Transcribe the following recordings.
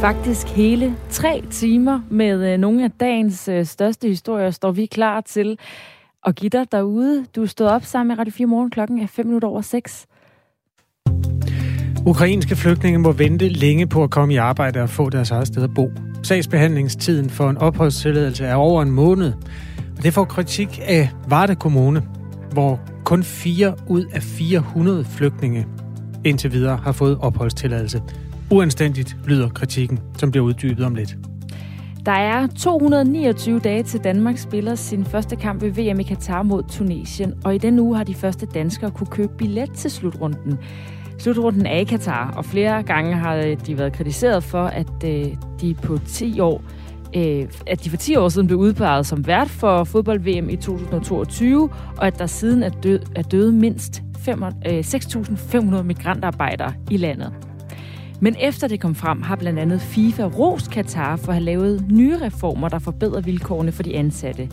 Faktisk hele tre timer med øh, nogle af dagens øh, største historier står vi klar til at give dig derude. Du er stået op sammen med Radio 4 morgen klokken er 5 minutter over 6. Ukrainske flygtninge må vente længe på at komme i arbejde og få deres eget sted at bo. Sagsbehandlingstiden for en opholdstilladelse er over en måned. Og det får kritik af Varde Kommune, hvor kun 4 ud af 400 flygtninge indtil videre har fået opholdstilladelse. Uanstændigt lyder kritikken, som bliver uddybet om lidt. Der er 229 dage til Danmark spiller sin første kamp ved VM i Katar mod Tunesien, og i den uge har de første danskere kunne købe billet til slutrunden. Slutrunden er i Katar, og flere gange har øh, de været kritiseret for, at øh, de på 10 år øh, at de for 10 år siden blev udpeget som vært for fodbold-VM i 2022, og at der siden er, død, er døde mindst 6.500 øh, migrantarbejdere i landet. Men efter det kom frem, har blandt andet FIFA ros Katar for at have lavet nye reformer, der forbedrer vilkårene for de ansatte.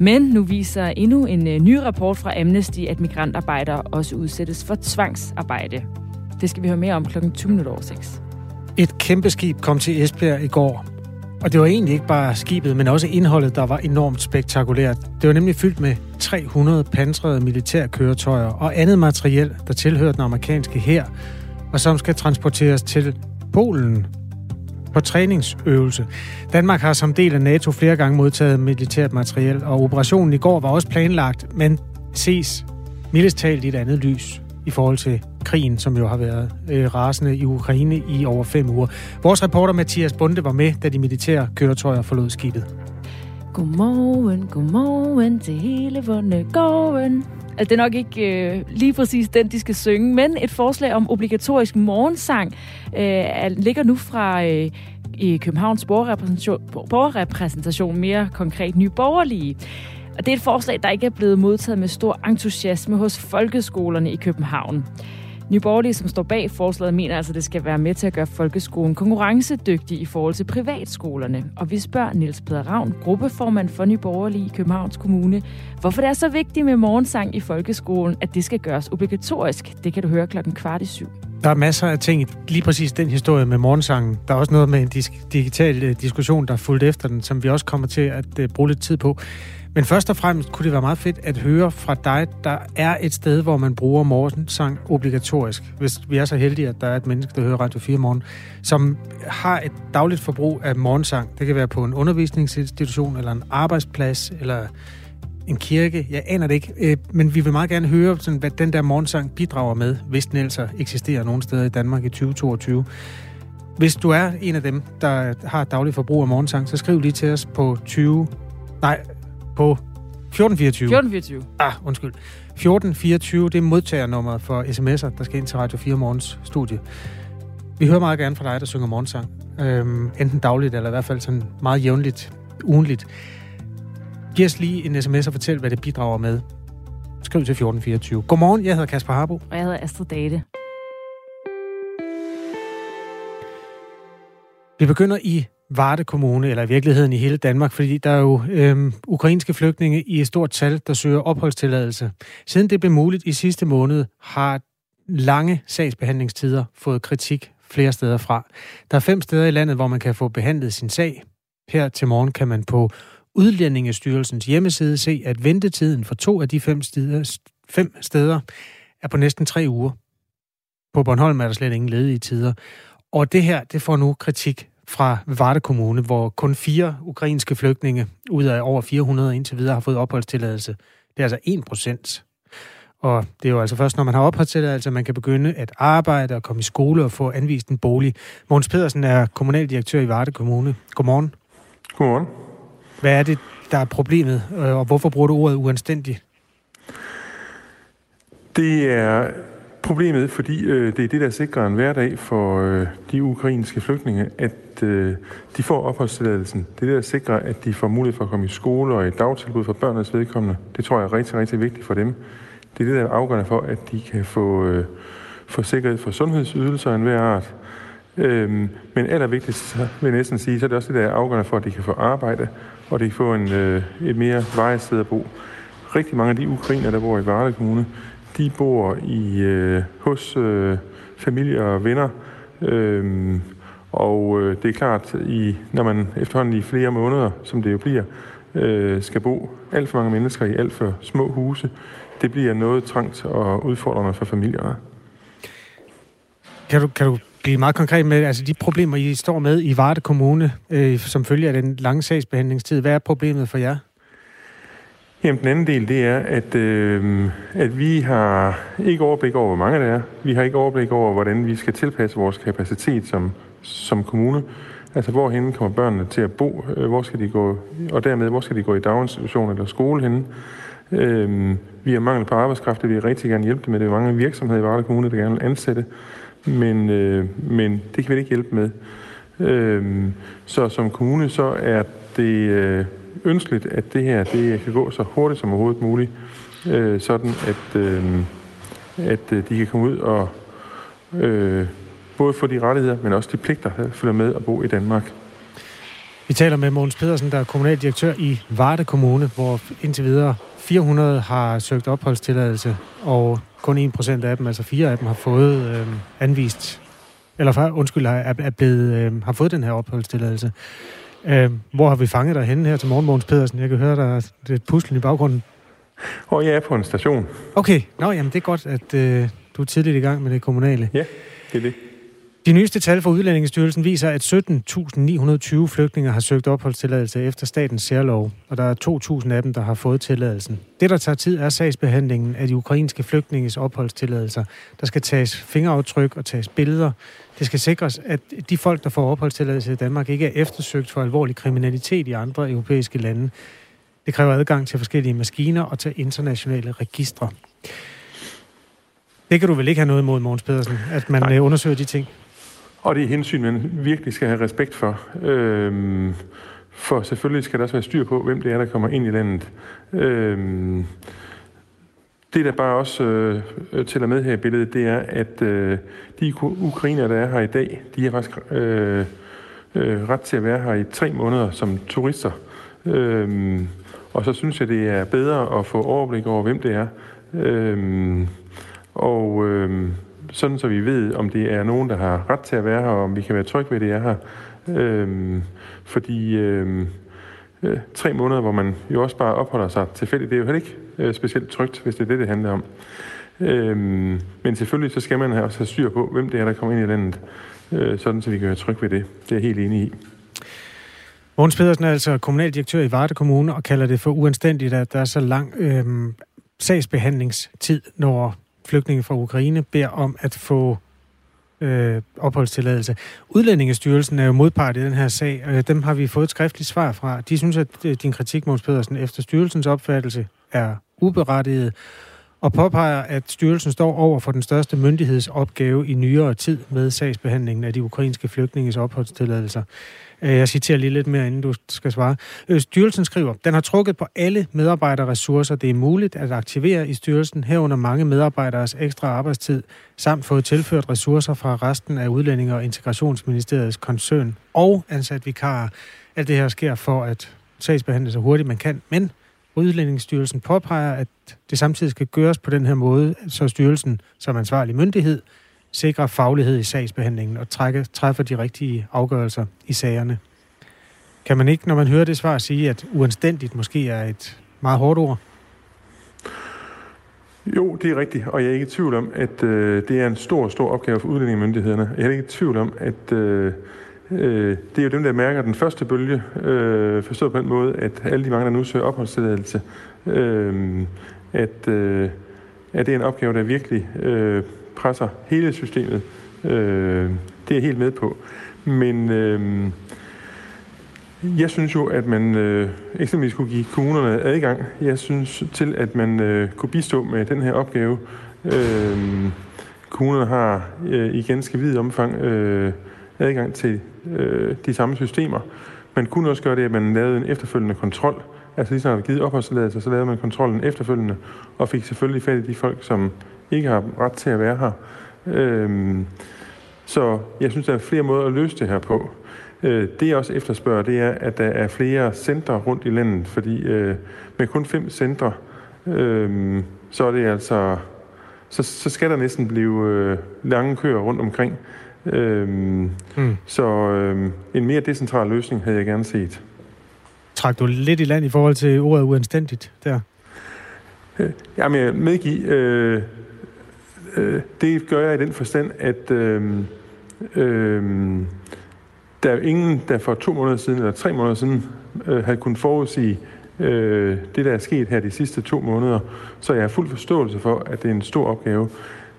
Men nu viser endnu en øh, ny rapport fra Amnesty, at migrantarbejdere også udsættes for tvangsarbejde. Det skal vi høre mere om klokken 20 over 6. Et kæmpe skib kom til Esbjerg i går. Og det var egentlig ikke bare skibet, men også indholdet, der var enormt spektakulært. Det var nemlig fyldt med 300 pansrede militærkøretøjer og andet materiel, der tilhørte den amerikanske hær, og som skal transporteres til Polen på træningsøvelse. Danmark har som del af NATO flere gange modtaget militært materiel, og operationen i går var også planlagt, men ses mildest talt i et andet lys i forhold til krigen, som jo har været øh, rasende i Ukraine i over fem uger. Vores reporter Mathias Bunde var med, da de militære køretøjer forlod skibet. Godmorgen, godmorgen til hele Vundegården. Altså, det er nok ikke øh, lige præcis den, de skal synge, men et forslag om obligatorisk morgensang øh, ligger nu fra øh, i Københavns borgerrepræsentation, borgerrepræsentation, mere konkret Nye Borgerlige. Og det er et forslag, der ikke er blevet modtaget med stor entusiasme hos folkeskolerne i København. Nyborgerlige, som står bag forslaget, mener altså, at det skal være med til at gøre folkeskolen konkurrencedygtig i forhold til privatskolerne. Og vi spørger Niels Peder Ravn, gruppeformand for Nyborgerlige i Københavns Kommune, hvorfor det er så vigtigt med morgensang i folkeskolen, at det skal gøres obligatorisk. Det kan du høre klokken kvart i syv. Der er masser af ting, lige præcis den historie med morgensangen. Der er også noget med en digital øh, diskussion, der er fulgt efter den, som vi også kommer til at øh, bruge lidt tid på. Men først og fremmest kunne det være meget fedt at høre fra dig, der er et sted, hvor man bruger morgensang obligatorisk. Hvis vi er så heldige, at der er et menneske, der hører Radio 4 morgen, som har et dagligt forbrug af morgensang. Det kan være på en undervisningsinstitution, eller en arbejdsplads, eller en kirke. Jeg aner det ikke. Øh, men vi vil meget gerne høre, sådan, hvad den der morgensang bidrager med, hvis den altså eksisterer nogen steder i Danmark i 2022. Hvis du er en af dem, der har dagligt forbrug af morgensang, så skriv lige til os på 20... Nej, på 1424. 1424. Ah, undskyld. 1424, det er modtagernummeret for sms'er, der skal ind til Radio 4 Morgens studie. Vi hører meget gerne fra dig, der synger morgensang. Øhm, enten dagligt, eller i hvert fald sådan meget jævnligt, ugenligt. Giv os lige en sms og fortæl, hvad det bidrager med. Skriv til 1424. Godmorgen, jeg hedder Kasper Harbo. Og jeg hedder Astrid Date. Vi begynder i Varde Kommune, eller i virkeligheden i hele Danmark, fordi der er jo øhm, ukrainske flygtninge i et stort tal, der søger opholdstilladelse. Siden det blev muligt i sidste måned, har lange sagsbehandlingstider fået kritik flere steder fra. Der er fem steder i landet, hvor man kan få behandlet sin sag. Her til morgen kan man på Udlændingestyrelsens hjemmeside se, at ventetiden for to af de fem steder, fem steder er på næsten tre uger. På Bornholm er der slet ingen ledige tider. Og det her, det får nu kritik fra Varde Kommune, hvor kun fire ukrainske flygtninge ud af over 400 indtil videre har fået opholdstilladelse. Det er altså 1 procent. Og det er jo altså først, når man har opholdstilladelse, at man kan begynde at arbejde og komme i skole og få anvist en bolig. Mogens Pedersen er kommunaldirektør i Varde Kommune. Godmorgen. Godmorgen. Hvad er det, der er problemet, og hvorfor bruger du ordet uanstændigt? Det er problemet, fordi øh, det er det, der sikrer en hverdag for øh, de ukrainske flygtninge, at øh, de får opholdstilladelsen. Det er det, der sikrer, at de får mulighed for at komme i skole og i dagtilbud for børnenes vedkommende. Det tror jeg er rigtig, rigtig vigtigt for dem. Det er det, der er afgørende for, at de kan få, øh, få sikkerhed for sundhedsydelser af enhver art. Øhm, men allervigtigst vil jeg næsten sige, så er det også det, der er afgørende for, at de kan få arbejde, og de kan få en, øh, et mere vejet sted at bo. Rigtig mange af de ukrainer, der bor i Varde Kommune, de bor i øh, hos øh, familie og venner, øh, Og øh, det er klart, i, når man efterhånden i flere måneder, som det jo bliver, øh, skal bo alt for mange mennesker i alt for små huse, det bliver noget trangt og udfordrende for familierne. Kan du, kan du blive meget konkret med altså de problemer, I står med i Varde Kommune, øh, som følger af den lange sagsbehandlingstid? Hvad er problemet for jer? Jamen, den anden del, det er, at, øh, at vi har ikke overblik over, hvor mange der er. Vi har ikke overblik over, hvordan vi skal tilpasse vores kapacitet som, som kommune. Altså, hvorhen kommer børnene til at bo? Øh, hvor skal de gå? Og dermed, hvor skal de gå i daginstitution eller skole henne? Øh, vi har mangel på arbejdskraft, det vil jeg rigtig gerne hjælpe med. Det er mange virksomheder i Varde Kommune, der gerne vil ansætte. Men, øh, men det kan vi ikke hjælpe med. Øh, så som kommune, så er det... Øh, ønskeligt, at det her det kan gå så hurtigt som overhovedet muligt, øh, sådan at, øh, at øh, de kan komme ud og øh, både få de rettigheder, men også de pligter, der følger med at bo i Danmark. Vi taler med Mogens Pedersen, der er kommunaldirektør i Varde Kommune, hvor indtil videre 400 har søgt opholdstilladelse, og kun 1% af dem, altså fire af dem, har fået øh, anvist, eller undskyld, er, er blevet, øh, har fået den her opholdstilladelse. Øh, hvor har vi fanget dig henne her til morgen, Mogens Pedersen? Jeg kan høre, der er et puslen i baggrunden. Og jeg er på en station. Okay, Nå, jamen det er godt, at øh, du er tidligt i gang med det kommunale. Ja, det er det. De nyeste tal fra Udlændingestyrelsen viser, at 17.920 flygtninge har søgt opholdstilladelse efter statens særlov, og der er 2.000 af dem, der har fået tilladelsen. Det, der tager tid, er sagsbehandlingen af de ukrainske flygtninges opholdstilladelser. Der skal tages fingeraftryk og tages billeder. Det skal sikres, at de folk, der får opholdstilladelse i Danmark, ikke er eftersøgt for alvorlig kriminalitet i andre europæiske lande. Det kræver adgang til forskellige maskiner og til internationale registre. Det kan du vel ikke have noget imod, Mogens Pedersen, at man Nej. Øh, undersøger de ting? Og det er hensyn, man virkelig skal have respekt for. Øhm, for selvfølgelig skal der også være styr på, hvem det er, der kommer ind i landet. Øhm, det, der bare også øh, tæller med her i billedet, det er, at øh, de ukrainer, der er her i dag, de har faktisk øh, øh, ret til at være her i tre måneder som turister. Øhm, og så synes jeg, det er bedre at få overblik over, hvem det er. Øhm, og øh, sådan så vi ved, om det er nogen, der har ret til at være her, og om vi kan være trygge ved, at det er her. Øhm, fordi øhm, øh, tre måneder, hvor man jo også bare opholder sig tilfældigt, det er jo heller ikke øh, specielt trygt, hvis det er det, det handler om. Øhm, men selvfølgelig så skal man også have styr på, hvem det er, der kommer ind i landet, øh, sådan så vi kan være trygge ved det. Det er jeg helt enig i. Mogens Pedersen er altså kommunaldirektør i Varde Kommune og kalder det for uanstændigt, at der er så lang øhm, sagsbehandlingstid, når flygtninge fra Ukraine beder om at få øh, opholdstilladelse. Udlændingestyrelsen er jo modpart i den her sag, og øh, dem har vi fået et skriftligt svar fra. De synes, at øh, din kritik, Måns Pedersen, efter styrelsens opfattelse er uberettiget, og påpeger, at styrelsen står over for den største myndighedsopgave i nyere tid med sagsbehandlingen af de ukrainske flygtninges opholdstilladelser. Øh, jeg citerer lige lidt mere, inden du skal svare. Øh, styrelsen skriver, den har trukket på alle medarbejderressourcer, det er muligt at aktivere i styrelsen, herunder mange medarbejderes ekstra arbejdstid, samt fået tilført ressourcer fra resten af Udlændinge- og Integrationsministeriets koncern og ansat vikarer. Alt det her sker for at sagsbehandle så hurtigt man kan, men Udlændingsstyrelsen påpeger, at det samtidig skal gøres på den her måde, så styrelsen som ansvarlig myndighed sikrer faglighed i sagsbehandlingen og trække, træffer de rigtige afgørelser i sagerne. Kan man ikke, når man hører det svar, sige, at uanstændigt måske er et meget hårdt ord? Jo, det er rigtigt, og jeg er ikke i tvivl om, at øh, det er en stor, stor opgave for udlændingemyndighederne. Jeg er ikke i tvivl om, at øh, øh, det er jo dem, der mærker den første bølge, øh, forstået på den måde, at alle de mange, der nu søger opholdstilladelse, øh, at, øh, at det er en opgave, der virkelig øh, presser hele systemet. Øh, det er jeg helt med på. Men øh, jeg synes jo, at man øh, eksempelvis kunne give kommunerne adgang. Jeg synes til, at man øh, kunne bistå med den her opgave. Øh, kommunerne har øh, i ganske vid omfang øh, adgang til øh, de samme systemer. Man kunne også gøre det, at man lavede en efterfølgende kontrol. Altså lige så har givet opholdstilladelse, så lavede man kontrollen efterfølgende, og fik selvfølgelig fat i de folk, som ikke har ret til at være her. Øh, så jeg synes, der er flere måder at løse det her på. Øh, det jeg også efterspørger, det er, at der er flere centre rundt i landet, fordi øh, med kun fem centre, øh, så er det altså, så, så skal der næsten blive øh, lange køer rundt omkring. Øhm, mm. Så øhm, en mere decentral løsning havde jeg gerne set. Træk du lidt i land i forhold til ordet uanstændigt der? Øh, jamen, jeg medgiver, øh, øh, det gør jeg i den forstand, at øh, øh, der er ingen, der for to måneder siden, eller tre måneder siden, øh, havde kunnet forudsige øh, det, der er sket her de sidste to måneder. Så jeg har fuld forståelse for, at det er en stor opgave.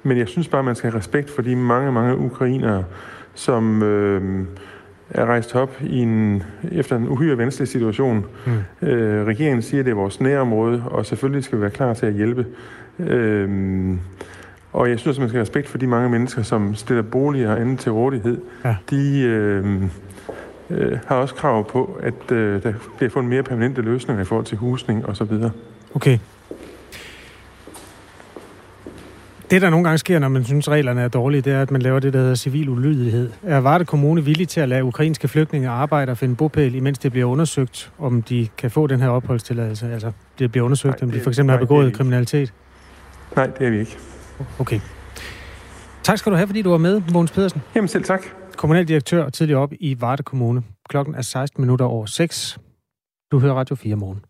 Men jeg synes bare, man skal have respekt for de mange, mange ukrainere, som øh, er rejst op i en, efter en uhyre vanskelig situation. Mm. Øh, regeringen siger, at det er vores nærområde, og selvfølgelig skal vi være klar til at hjælpe. Øh, og jeg synes, at man skal have respekt for de mange mennesker, som stiller boliger andet til rådighed. Ja. De øh, øh, har også krav på, at øh, der bliver fundet mere permanente løsninger i forhold til husning osv. Okay. Det, der nogle gange sker, når man synes, reglerne er dårlige, det er, at man laver det, der hedder civil ulydighed. Er Varde Kommune villig til at lade ukrainske flygtninge arbejde og finde bopæl, imens det bliver undersøgt, om de kan få den her opholdstilladelse? Altså, det bliver undersøgt, nej, om de for eksempel nej, har begået kriminalitet? Nej, det er vi ikke. Okay. Tak skal du have, fordi du var med, Mogens Pedersen. Jamen selv tak. Kommunaldirektør tidligere op i Varde Kommune. Klokken er 16 minutter over 6. Du hører Radio 4 morgen.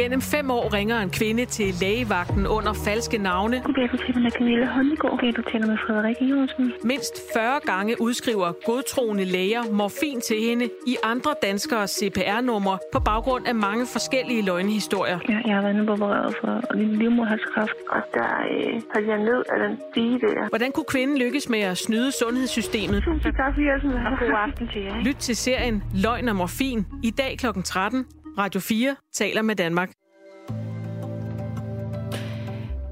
Gennem fem år ringer en kvinde til lægevagten under falske navne. Goddag, du taler med Camilla Håndegård. Goddag, du taler med Frederik Iversen. Mindst 40 gange udskriver godtroende læger morfin til hende i andre danskere CPR-numre på baggrund af mange forskellige løgnehistorier. Ja, jeg har været opereret for livmoderhalskræft, og der øh, faldt jeg ned af den stige der. Hvordan kunne kvinden lykkes med at snyde sundhedssystemet? Tusind tak for hjælpen, og god aften til jer. Lyt til serien Løgn og morfin i dag kl. 13 Radio 4 taler med Danmark.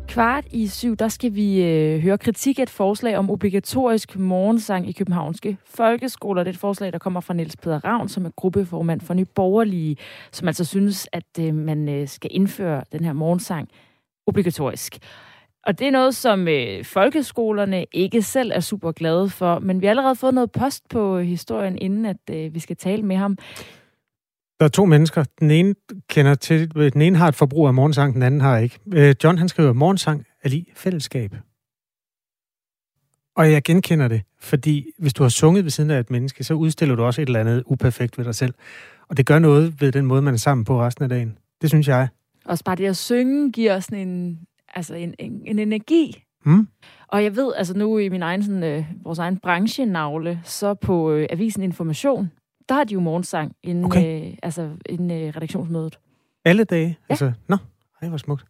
Kvart i syv, der skal vi øh, høre kritik af et forslag om obligatorisk morgensang i københavnske folkeskoler. Det er et forslag, der kommer fra Niels Peder Ravn, som er gruppeformand for Nye Borgerlige, som altså synes, at øh, man øh, skal indføre den her morgensang obligatorisk. Og det er noget, som øh, folkeskolerne ikke selv er super glade for, men vi har allerede fået noget post på historien, inden at øh, vi skal tale med ham. Der er to mennesker. Den ene kender til, den ene har et forbrug af morgensang, den anden har ikke. Øh, John han skriver, morgensang er lige fællesskab. Og jeg genkender det, fordi hvis du har sunget ved siden af et menneske, så udstiller du også et eller andet uperfekt ved dig selv. Og det gør noget ved den måde, man er sammen på resten af dagen. Det synes jeg. Også bare det at synge giver sådan en, altså en, en, en energi. Mm. Og jeg ved, altså nu i min egen, sådan, øh, vores egen branche-navle, så på øh, Avisen Information, der har de jo morgensang inden, okay. øh, altså, inden øh, redaktionsmødet. Alle dage? Ja. Altså, nå, det var smukt.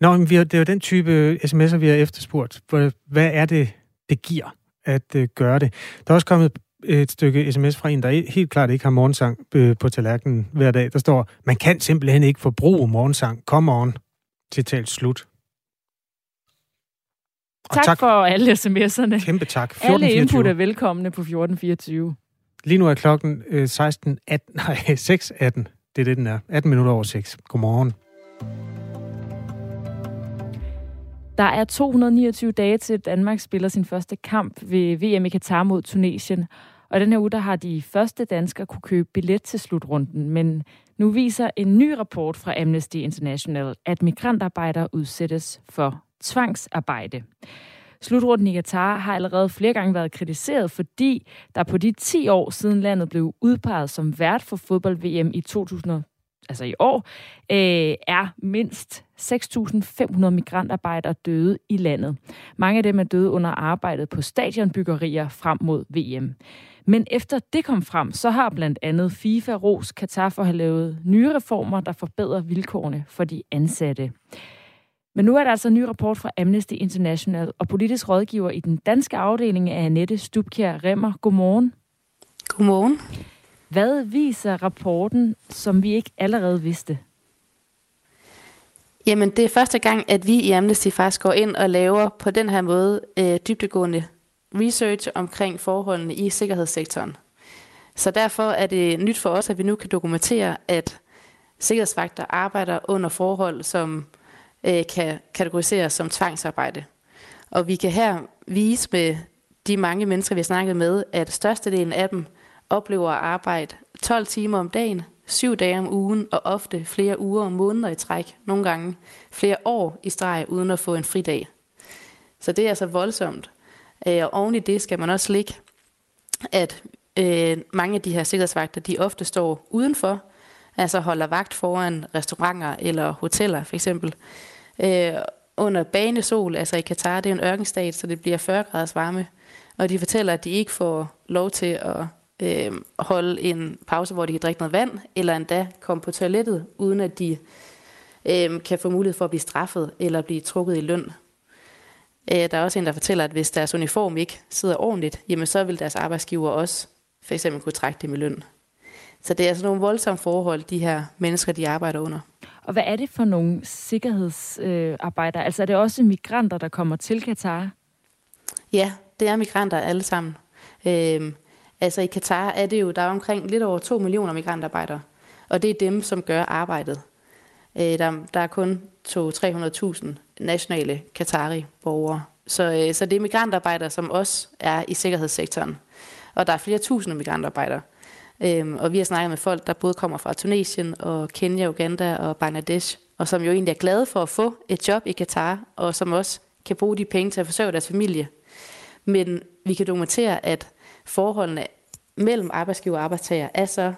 Nå, men vi har, det er jo den type sms'er, vi har efterspurgt. Hvad er det, det giver at øh, gøre det? Der er også kommet et stykke sms fra en, der helt klart ikke har morgensang øh, på tallerkenen hver dag. Der står, man kan simpelthen ikke forbruge morgensang. Come on. Citat slut. tak, tak for alle sms'erne. Kæmpe tak. 14, alle input er velkomne på 1424. Lige nu er klokken øh, 16, 18, nej, 6, 18. Det er det, den er. 18 minutter over 6. Godmorgen. Der er 229 dage til, at Danmark spiller sin første kamp ved VM i Katar mod Tunesien. Og den her uge, der har de første danskere kunne købe billet til slutrunden. Men nu viser en ny rapport fra Amnesty International, at migrantarbejdere udsættes for tvangsarbejde. Slutrunden i Katar har allerede flere gange været kritiseret, fordi der på de 10 år siden landet blev udpeget som vært for fodbold-VM i 2000, altså i år, øh, er mindst 6.500 migrantarbejdere døde i landet. Mange af dem er døde under arbejdet på stadionbyggerier frem mod VM. Men efter det kom frem, så har blandt andet FIFA Ros Katar for at have lavet nye reformer, der forbedrer vilkårene for de ansatte. Men nu er der altså en ny rapport fra Amnesty International, og politisk rådgiver i den danske afdeling af Annette Stubkjær Remmer. Godmorgen. Godmorgen. Hvad viser rapporten, som vi ikke allerede vidste? Jamen, det er første gang, at vi i Amnesty faktisk går ind og laver på den her måde øh, dybdegående research omkring forholdene i sikkerhedssektoren. Så derfor er det nyt for os, at vi nu kan dokumentere, at sikkerhedsvagter arbejder under forhold, som øh, kan kategoriseres som tvangsarbejde. Og vi kan her vise med de mange mennesker, vi har snakket med, at størstedelen af dem oplever at arbejde 12 timer om dagen, 7 dage om ugen, og ofte flere uger og måneder i træk, nogle gange flere år i streg, uden at få en fridag. Så det er altså voldsomt. Øh, og oven i det skal man også ligge, at øh, mange af de her sikkerhedsvagter, de ofte står udenfor, altså holder vagt foran restauranter eller hoteller for eksempel. Øh, under banesol, altså i Katar, det er en ørkenstat, så det bliver 40 graders varme. Og de fortæller, at de ikke får lov til at øh, holde en pause, hvor de kan drikke noget vand, eller endda komme på toilettet, uden at de øh, kan få mulighed for at blive straffet eller blive trukket i løn. Øh, der er også en, der fortæller, at hvis deres uniform ikke sidder ordentligt, jamen så vil deres arbejdsgiver også for eksempel kunne trække dem i løn. Så det er altså nogle voldsomme forhold, de her mennesker, de arbejder under. Og hvad er det for nogle sikkerhedsarbejdere? altså er det også migranter, der kommer til Katar? Ja, det er migranter alle sammen. Øhm, altså i Katar er det jo, der er omkring lidt over 2 millioner migrantarbejdere. Og det er dem, som gør arbejdet. Øh, der, der er kun 200-300.000 nationale Qatari-borgere. Så, øh, så det er migrantarbejdere, som også er i sikkerhedssektoren. Og der er flere tusinde migrantarbejdere. Øhm, og vi har snakket med folk, der både kommer fra Tunesien og Kenya, Uganda og Bangladesh, og som jo egentlig er glade for at få et job i Katar, og som også kan bruge de penge til at forsørge deres familie. Men vi kan dokumentere, at forholdene mellem arbejdsgiver og arbejdstager er så,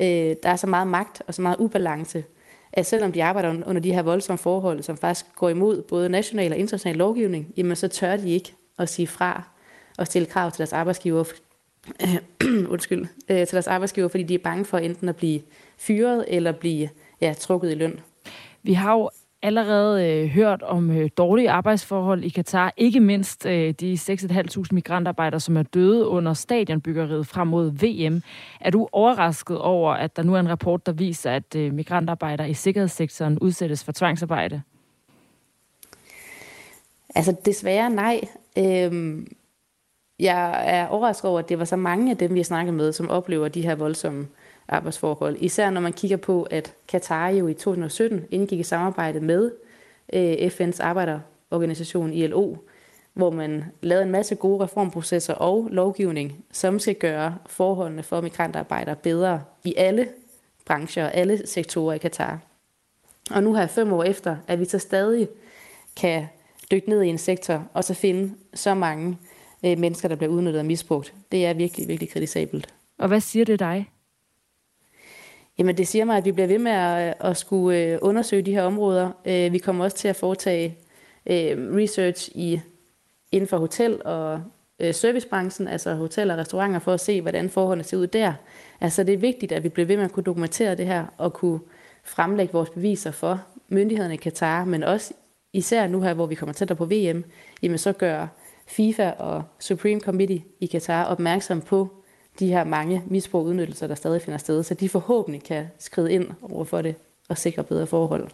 øh, der er så meget magt og så meget ubalance, at selvom de arbejder under de her voldsomme forhold, som faktisk går imod både national og international lovgivning, jamen så tør de ikke at sige fra og stille krav til deres arbejdsgiver, øh, undskyld, øh, til deres arbejdsgiver, fordi de er bange for enten at blive fyret eller blive ja, trukket i løn. Vi har jo allerede øh, hørt om øh, dårlige arbejdsforhold i Katar, ikke mindst øh, de 6.500 migrantarbejdere, som er døde under stadionbyggeriet frem mod VM. Er du overrasket over, at der nu er en rapport, der viser, at øh, migrantarbejdere i sikkerhedssektoren udsættes for tvangsarbejde? Altså desværre nej. Øhm, jeg er overrasket over, at det var så mange af dem, vi har snakket med, som oplever de her voldsomme arbejdsforhold. Især når man kigger på, at Katar jo i 2017 indgik i samarbejde med øh, FN's arbejderorganisation ILO, hvor man lavede en masse gode reformprocesser og lovgivning, som skal gøre forholdene for migrantarbejdere bedre i alle brancher og alle sektorer i Katar. Og nu her fem år efter, at vi så stadig kan dykke ned i en sektor og så finde så mange øh, mennesker, der bliver udnyttet og misbrugt. Det er virkelig, virkelig kritisabelt. Og hvad siger det dig? Jamen det siger mig, at vi bliver ved med at, at skulle øh, undersøge de her områder. Øh, vi kommer også til at foretage øh, research i, inden for hotel- og servicebranchen, altså hoteller og restauranter, for at se, hvordan forholdene ser ud der. Altså det er vigtigt, at vi bliver ved med at kunne dokumentere det her, og kunne fremlægge vores beviser for myndighederne i Katar, men også især nu her, hvor vi kommer tættere på VM, jamen så gør FIFA og Supreme Committee i Katar opmærksom på de her mange misbrug og udnyttelser, der stadig finder sted, så de forhåbentlig kan skride ind over for det og sikre bedre forhold.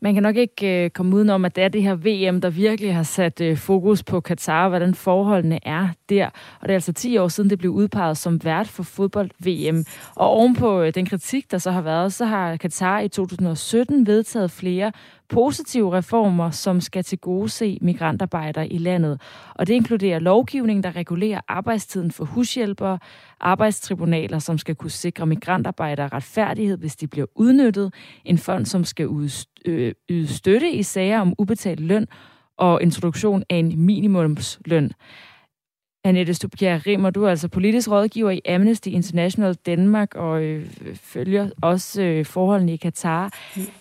Man kan nok ikke øh, komme udenom, at det er det her VM, der virkelig har sat øh, fokus på Katar, og hvordan forholdene er der. Og det er altså 10 år siden, det blev udpeget som vært for fodbold-VM. Og ovenpå øh, den kritik, der så har været, så har Katar i 2017 vedtaget flere positive reformer, som skal til gode se migrantarbejdere i landet. Og det inkluderer lovgivning, der regulerer arbejdstiden for hushjælpere, arbejdstribunaler, som skal kunne sikre migrantarbejdere retfærdighed, hvis de bliver udnyttet, en fond, som skal øh, yde støtte i sager om ubetalt løn, og introduktion af en minimumsløn. Annette Stubjerg Rimmer, du er altså politisk rådgiver i Amnesty International Danmark og øh, følger også øh, forholdene i Katar.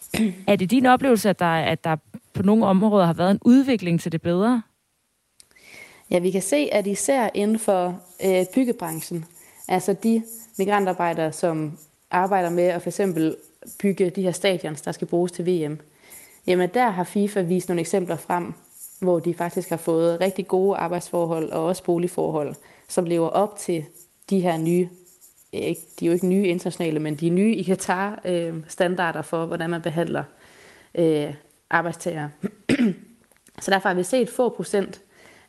Er det din oplevelse, at der, at der på nogle områder har været en udvikling til det bedre? Ja, vi kan se, at især inden for øh, byggebranchen, altså de migrantarbejdere, som arbejder med at for eksempel bygge de her stadions, der skal bruges til VM, jamen der har FIFA vist nogle eksempler frem, hvor de faktisk har fået rigtig gode arbejdsforhold og også boligforhold, som lever op til de her nye, de er jo ikke nye internationale, men de nye i Katar øh, standarder for, hvordan man behandler øh, arbejdstager. Så derfor har vi set få procent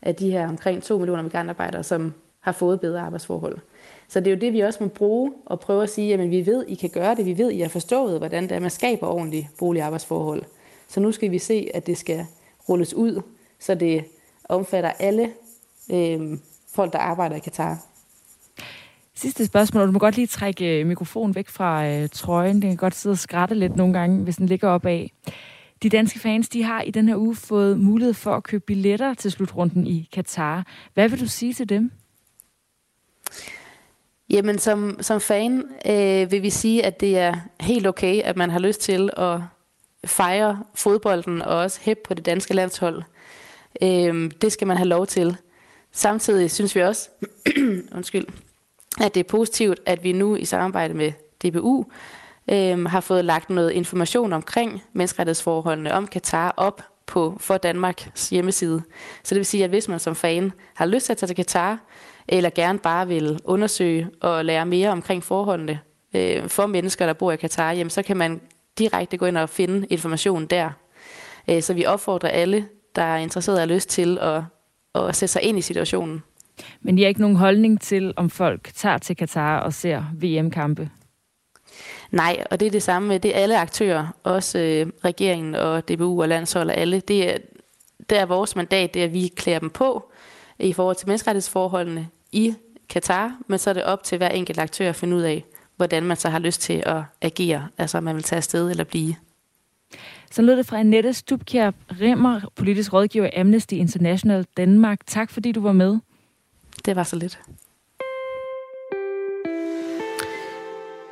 af de her omkring 2 millioner migrantarbejdere, som har fået bedre arbejdsforhold. Så det er jo det, vi også må bruge og prøve at sige, at vi ved, I kan gøre det, vi ved, I har forstået, hvordan det er, man skaber ordentlige boligarbejdsforhold. Så nu skal vi se, at det skal rulles ud, så det omfatter alle øh, folk, der arbejder i Katar. Sidste spørgsmål. Du må godt lige trække øh, mikrofonen væk fra øh, trøjen. Den kan godt sidde og skratte lidt nogle gange, hvis den ligger op af. De danske fans de har i den her uge fået mulighed for at købe billetter til slutrunden i Katar. Hvad vil du sige til dem? Jamen, som, som fan øh, vil vi sige, at det er helt okay, at man har lyst til at fejre fodbolden og også hæppe på det danske landshold. Øh, det skal man have lov til. Samtidig synes vi også, undskyld, at det er positivt, at vi nu i samarbejde med DBU øh, har fået lagt noget information omkring menneskerettighedsforholdene om Katar op på for Danmarks hjemmeside. Så det vil sige, at hvis man som fan har lyst til at tage til Katar, eller gerne bare vil undersøge og lære mere omkring forholdene øh, for mennesker, der bor i Katar, jamen, så kan man direkte gå ind og finde information der. Øh, så vi opfordrer alle, der er interesseret og har lyst til at, at sætte sig ind i situationen. Men I har ikke nogen holdning til, om folk tager til Katar og ser VM-kampe? Nej, og det er det samme med det er alle aktører, også øh, regeringen og DBU og landshold og alle. Det er, det er vores mandat, det er, at vi klæder dem på i forhold til menneskerettighedsforholdene i Katar, men så er det op til hver enkelt aktør at finde ud af, hvordan man så har lyst til at agere, altså om man vil tage afsted eller blive. Så lød det fra Annette Stubkjær Rimmer, politisk rådgiver i Amnesty International Danmark. Tak fordi du var med. Det var så lidt.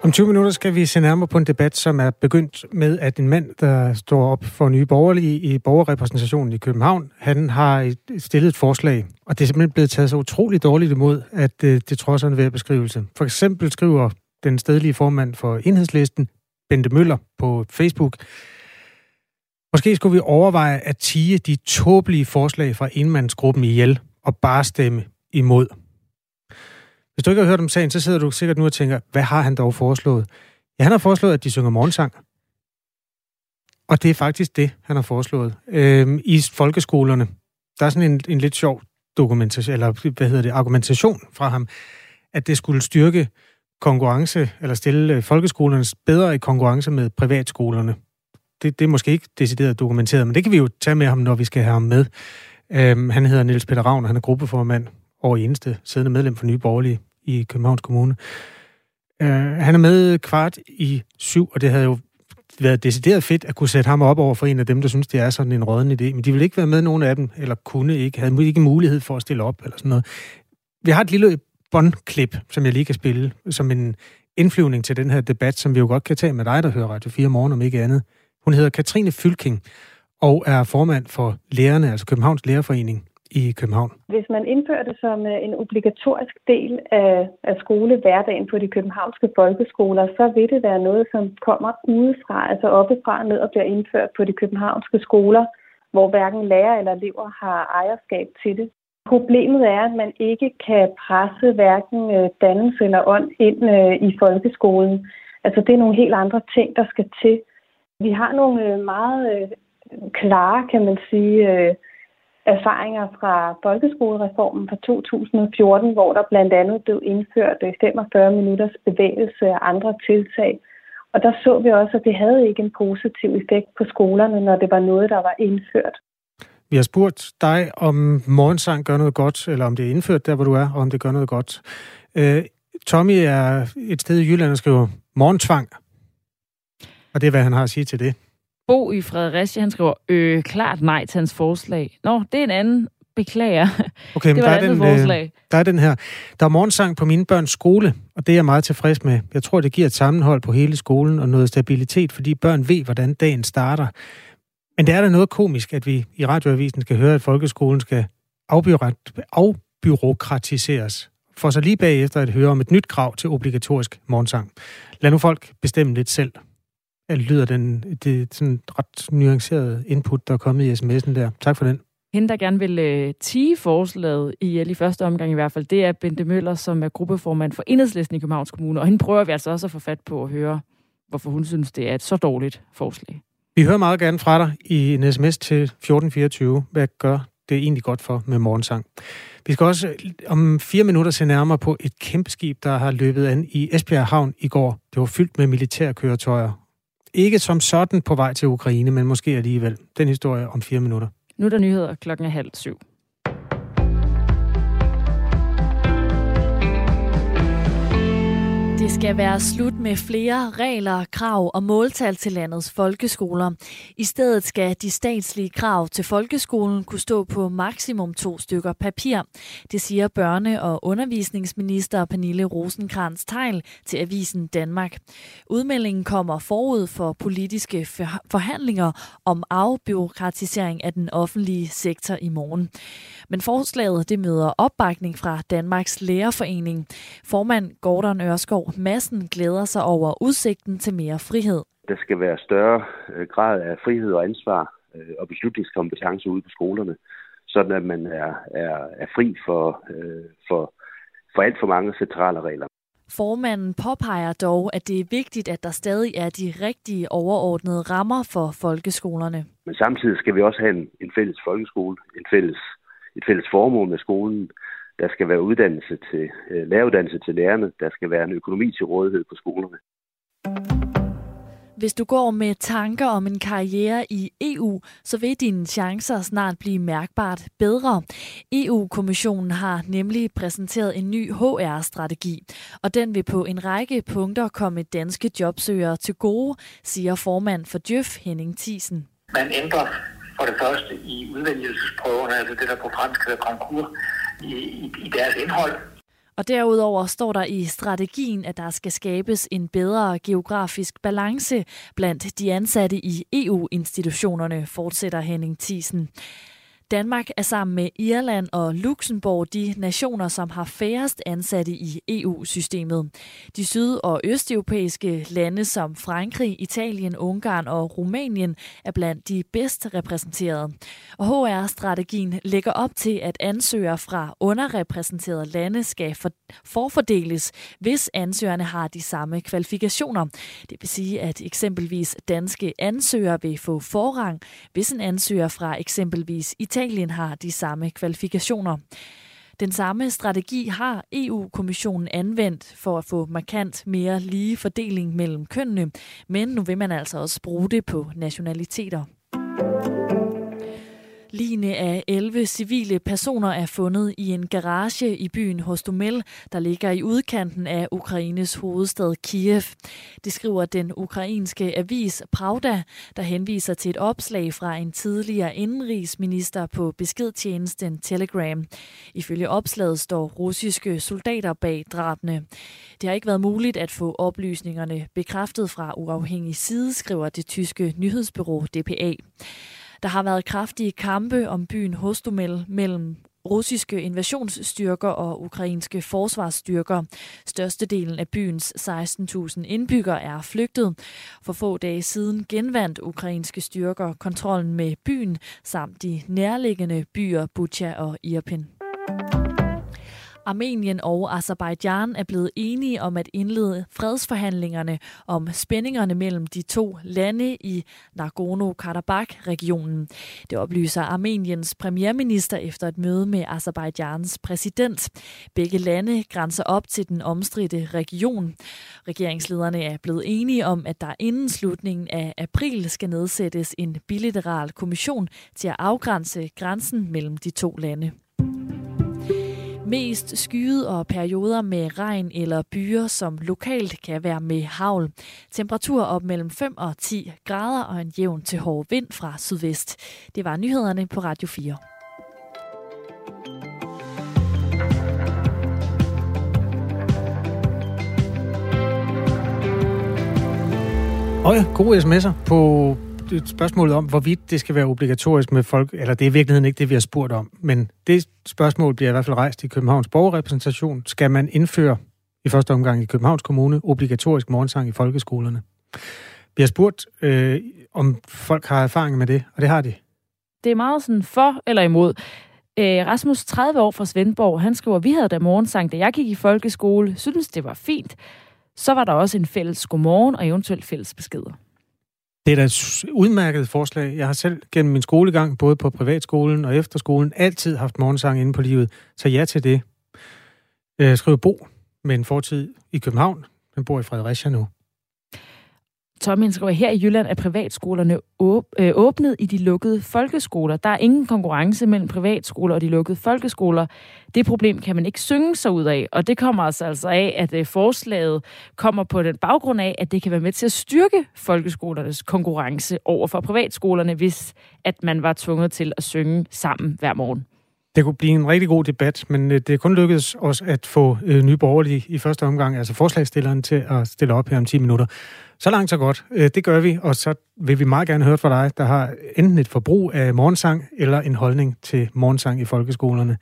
Om 20 minutter skal vi se nærmere på en debat, som er begyndt med, at en mand, der står op for nye borgerlige i borgerrepræsentationen i København, han har stillet et forslag, og det er simpelthen blevet taget så utroligt dårligt imod, at øh, det trods en værd beskrivelse. For eksempel skriver den stedlige formand for enhedslisten, Bente Møller, på Facebook, Måske skulle vi overveje at tige de tåbelige forslag fra enmandsgruppen ihjel og bare stemme imod. Hvis du ikke har hørt om sagen, så sidder du sikkert nu og tænker, hvad har han dog foreslået? Ja, han har foreslået, at de synger morgensang. Og det er faktisk det, han har foreslået. Øhm, I folkeskolerne, der er sådan en, en lidt sjov dokumentation, eller hvad hedder det, argumentation fra ham, at det skulle styrke konkurrence, eller stille øh, folkeskolerne bedre i konkurrence med privatskolerne. Det, det er måske ikke decideret dokumenteret, men det kan vi jo tage med ham, når vi skal have ham med. Øhm, han hedder Niels Peter Ravn, og han er gruppeformand og eneste siddende medlem for Nye Borgerlige i Københavns Kommune. Øh, han er med kvart i syv, og det havde jo været decideret fedt at kunne sætte ham op over for en af dem, der synes, det er sådan en råden idé. Men de vil ikke være med, nogen af dem, eller kunne ikke, havde ikke mulighed for at stille op, eller sådan noget. Vi har et lille båndklip, som jeg lige kan spille, som en indflyvning til den her debat, som vi jo godt kan tage med dig, der hører Radio 4 morgen, om ikke andet. Hun hedder Katrine Fylking, og er formand for lærerne, altså Københavns Lærerforening i København? Hvis man indfører det som øh, en obligatorisk del af, af skolehverdagen på de københavnske folkeskoler, så vil det være noget, som kommer udefra, altså oppefra ned og bliver indført på de københavnske skoler, hvor hverken lærer eller elever har ejerskab til det. Problemet er, at man ikke kan presse hverken øh, dannelse eller ånd ind øh, i folkeskolen. Altså det er nogle helt andre ting, der skal til. Vi har nogle øh, meget øh, klare, kan man sige, øh, erfaringer fra folkeskolereformen fra 2014, hvor der blandt andet blev indført 45 minutters bevægelse og andre tiltag. Og der så vi også, at det havde ikke en positiv effekt på skolerne, når det var noget, der var indført. Vi har spurgt dig, om morgensang gør noget godt, eller om det er indført der, hvor du er, og om det gør noget godt. Øh, Tommy er et sted i Jylland og skriver morgentvang. Og det er, hvad han har at sige til det. Bo i Fredericia, han skriver, øh, klart nej til hans forslag. Nå, det er en anden. Beklager. Okay, men det var der, er den, forslag. Øh, der er den her. Der er morgensang på mine børns skole, og det er jeg meget tilfreds med. Jeg tror, det giver et sammenhold på hele skolen og noget stabilitet, fordi børn ved, hvordan dagen starter. Men det er da noget komisk, at vi i radioavisen skal høre, at folkeskolen skal afbyråkratiseres, for så lige bagefter at høre om et nyt krav til obligatorisk morgensang. Lad nu folk bestemme lidt selv lyder den, det sådan ret nuancerede input, der er kommet i sms'en der. Tak for den. Hende, der gerne vil øh, tige forslaget i, i første omgang i hvert fald, det er Bente Møller, som er gruppeformand for Enhedslisten i Københavns Kommune. Og hende prøver vi altså også at få fat på at høre, hvorfor hun synes, det er et så dårligt forslag. Vi hører meget gerne fra dig i en sms til 1424. Hvad gør det egentlig godt for med morgensang? Vi skal også øh, om fire minutter se nærmere på et kæmpe skib, der har løbet an i Esbjerg Havn i går. Det var fyldt med militærkøretøjer, ikke som sådan på vej til Ukraine, men måske alligevel. Den historie om fire minutter. Nu er der nyheder klokken er halv syv. Det skal være slut med flere regler, krav og måltal til landets folkeskoler. I stedet skal de statslige krav til folkeskolen kunne stå på maksimum to stykker papir. Det siger børne- og undervisningsminister Pernille rosenkrantz teil til Avisen Danmark. Udmeldingen kommer forud for politiske forhandlinger om afbyråkratisering af den offentlige sektor i morgen. Men forslaget det møder opbakning fra Danmarks Lærerforening. Formand Gordon Ørskov Massen glæder sig over udsigten til mere frihed. Der skal være større øh, grad af frihed og ansvar øh, og beslutningskompetence ude på skolerne, sådan at man er, er, er fri for, øh, for, for alt for mange centrale regler. Formanden påpeger dog, at det er vigtigt, at der stadig er de rigtige overordnede rammer for folkeskolerne. Men samtidig skal vi også have en, en fælles folkeskole, en fælles, et fælles formål med skolen, der skal være uddannelse til, øh, læreruddannelse til lærerne. Der skal være en økonomi til rådighed på skolerne. Hvis du går med tanker om en karriere i EU, så vil dine chancer snart blive mærkbart bedre. EU-kommissionen har nemlig præsenteret en ny HR-strategi, og den vil på en række punkter komme danske jobsøgere til gode, siger formand for Djøf Henning Thiesen. Man ændrer for det første i udvælgelsesprøverne, altså det der på fransk hedder konkurs, i, i, i deres indhold. Og derudover står der i strategien, at der skal skabes en bedre geografisk balance blandt de ansatte i EU-institutionerne, fortsætter Henning Thiesen. Danmark er sammen med Irland og Luxembourg de nationer, som har færrest ansatte i EU-systemet. De syd- og østeuropæiske lande som Frankrig, Italien, Ungarn og Rumænien er blandt de bedst repræsenterede. Og HR-strategien lægger op til, at ansøgere fra underrepræsenterede lande skal forfordeles, hvis ansøgerne har de samme kvalifikationer. Det vil sige, at eksempelvis danske ansøgere vil få forrang, hvis en ansøger fra eksempelvis Italien Italien har de samme kvalifikationer. Den samme strategi har EU-kommissionen anvendt for at få markant mere lige fordeling mellem kønnene, men nu vil man altså også bruge det på nationaliteter. Line af 11 civile personer er fundet i en garage i byen Hostomel, der ligger i udkanten af Ukraines hovedstad Kiev. Det skriver den ukrainske avis Pravda, der henviser til et opslag fra en tidligere indenrigsminister på beskedtjenesten Telegram. Ifølge opslaget står russiske soldater bag drabene. Det har ikke været muligt at få oplysningerne bekræftet fra uafhængig side, skriver det tyske nyhedsbyrå DPA. Der har været kraftige kampe om byen Hostomel mellem russiske invasionsstyrker og ukrainske forsvarsstyrker. Størstedelen af byens 16.000 indbyggere er flygtet. For få dage siden genvandt ukrainske styrker kontrollen med byen samt de nærliggende byer Bucha og Irpin. Armenien og Azerbaijan er blevet enige om at indlede fredsforhandlingerne om spændingerne mellem de to lande i Nagorno-Karabakh-regionen. Det oplyser Armeniens premierminister efter et møde med Azerbaijans præsident. Begge lande grænser op til den omstridte region. Regeringslederne er blevet enige om, at der inden slutningen af april skal nedsættes en bilateral kommission til at afgrænse grænsen mellem de to lande. Mest skyet og perioder med regn eller byer, som lokalt kan være med havl. Temperatur op mellem 5 og 10 grader og en jævn til hård vind fra sydvest. Det var nyhederne på Radio 4. Og ja, gode sms'er på spørgsmålet om, hvorvidt det skal være obligatorisk med folk, eller det er i virkeligheden ikke det, vi har spurgt om, men det spørgsmål bliver i hvert fald rejst i Københavns borgerrepræsentation. Skal man indføre i første omgang i Københavns Kommune obligatorisk morgensang i folkeskolerne? Vi har spurgt, øh, om folk har erfaring med det, og det har de. Det er meget sådan for eller imod. Øh, Rasmus, 30 år fra Svendborg, han skriver, vi havde da morgensang, da jeg gik i folkeskole, synes det var fint. Så var der også en fælles godmorgen og eventuelt fælles beskeder. Det er da et udmærket forslag. Jeg har selv gennem min skolegang, både på privatskolen og efterskolen, altid haft morgensang inde på livet. Så ja til det. Øh, jeg skriver Bo med en fortid i København. Han bor i Fredericia nu. Tommy skriver, her i Jylland er privatskolerne øh, åbnet i de lukkede folkeskoler. Der er ingen konkurrence mellem privatskoler og de lukkede folkeskoler. Det problem kan man ikke synge sig ud af, og det kommer altså, altså af, at øh, forslaget kommer på den baggrund af, at det kan være med til at styrke folkeskolernes konkurrence over for privatskolerne, hvis at man var tvunget til at synge sammen hver morgen. Det kunne blive en rigtig god debat, men øh, det er kun lykkedes os at få øh, nye borgerlige i første omgang, altså forslagstilleren, til at stille op her om 10 minutter. Så langt, så godt. Øh, det gør vi, og så vil vi meget gerne høre fra dig, der har enten et forbrug af morgensang eller en holdning til morgensang i folkeskolerne.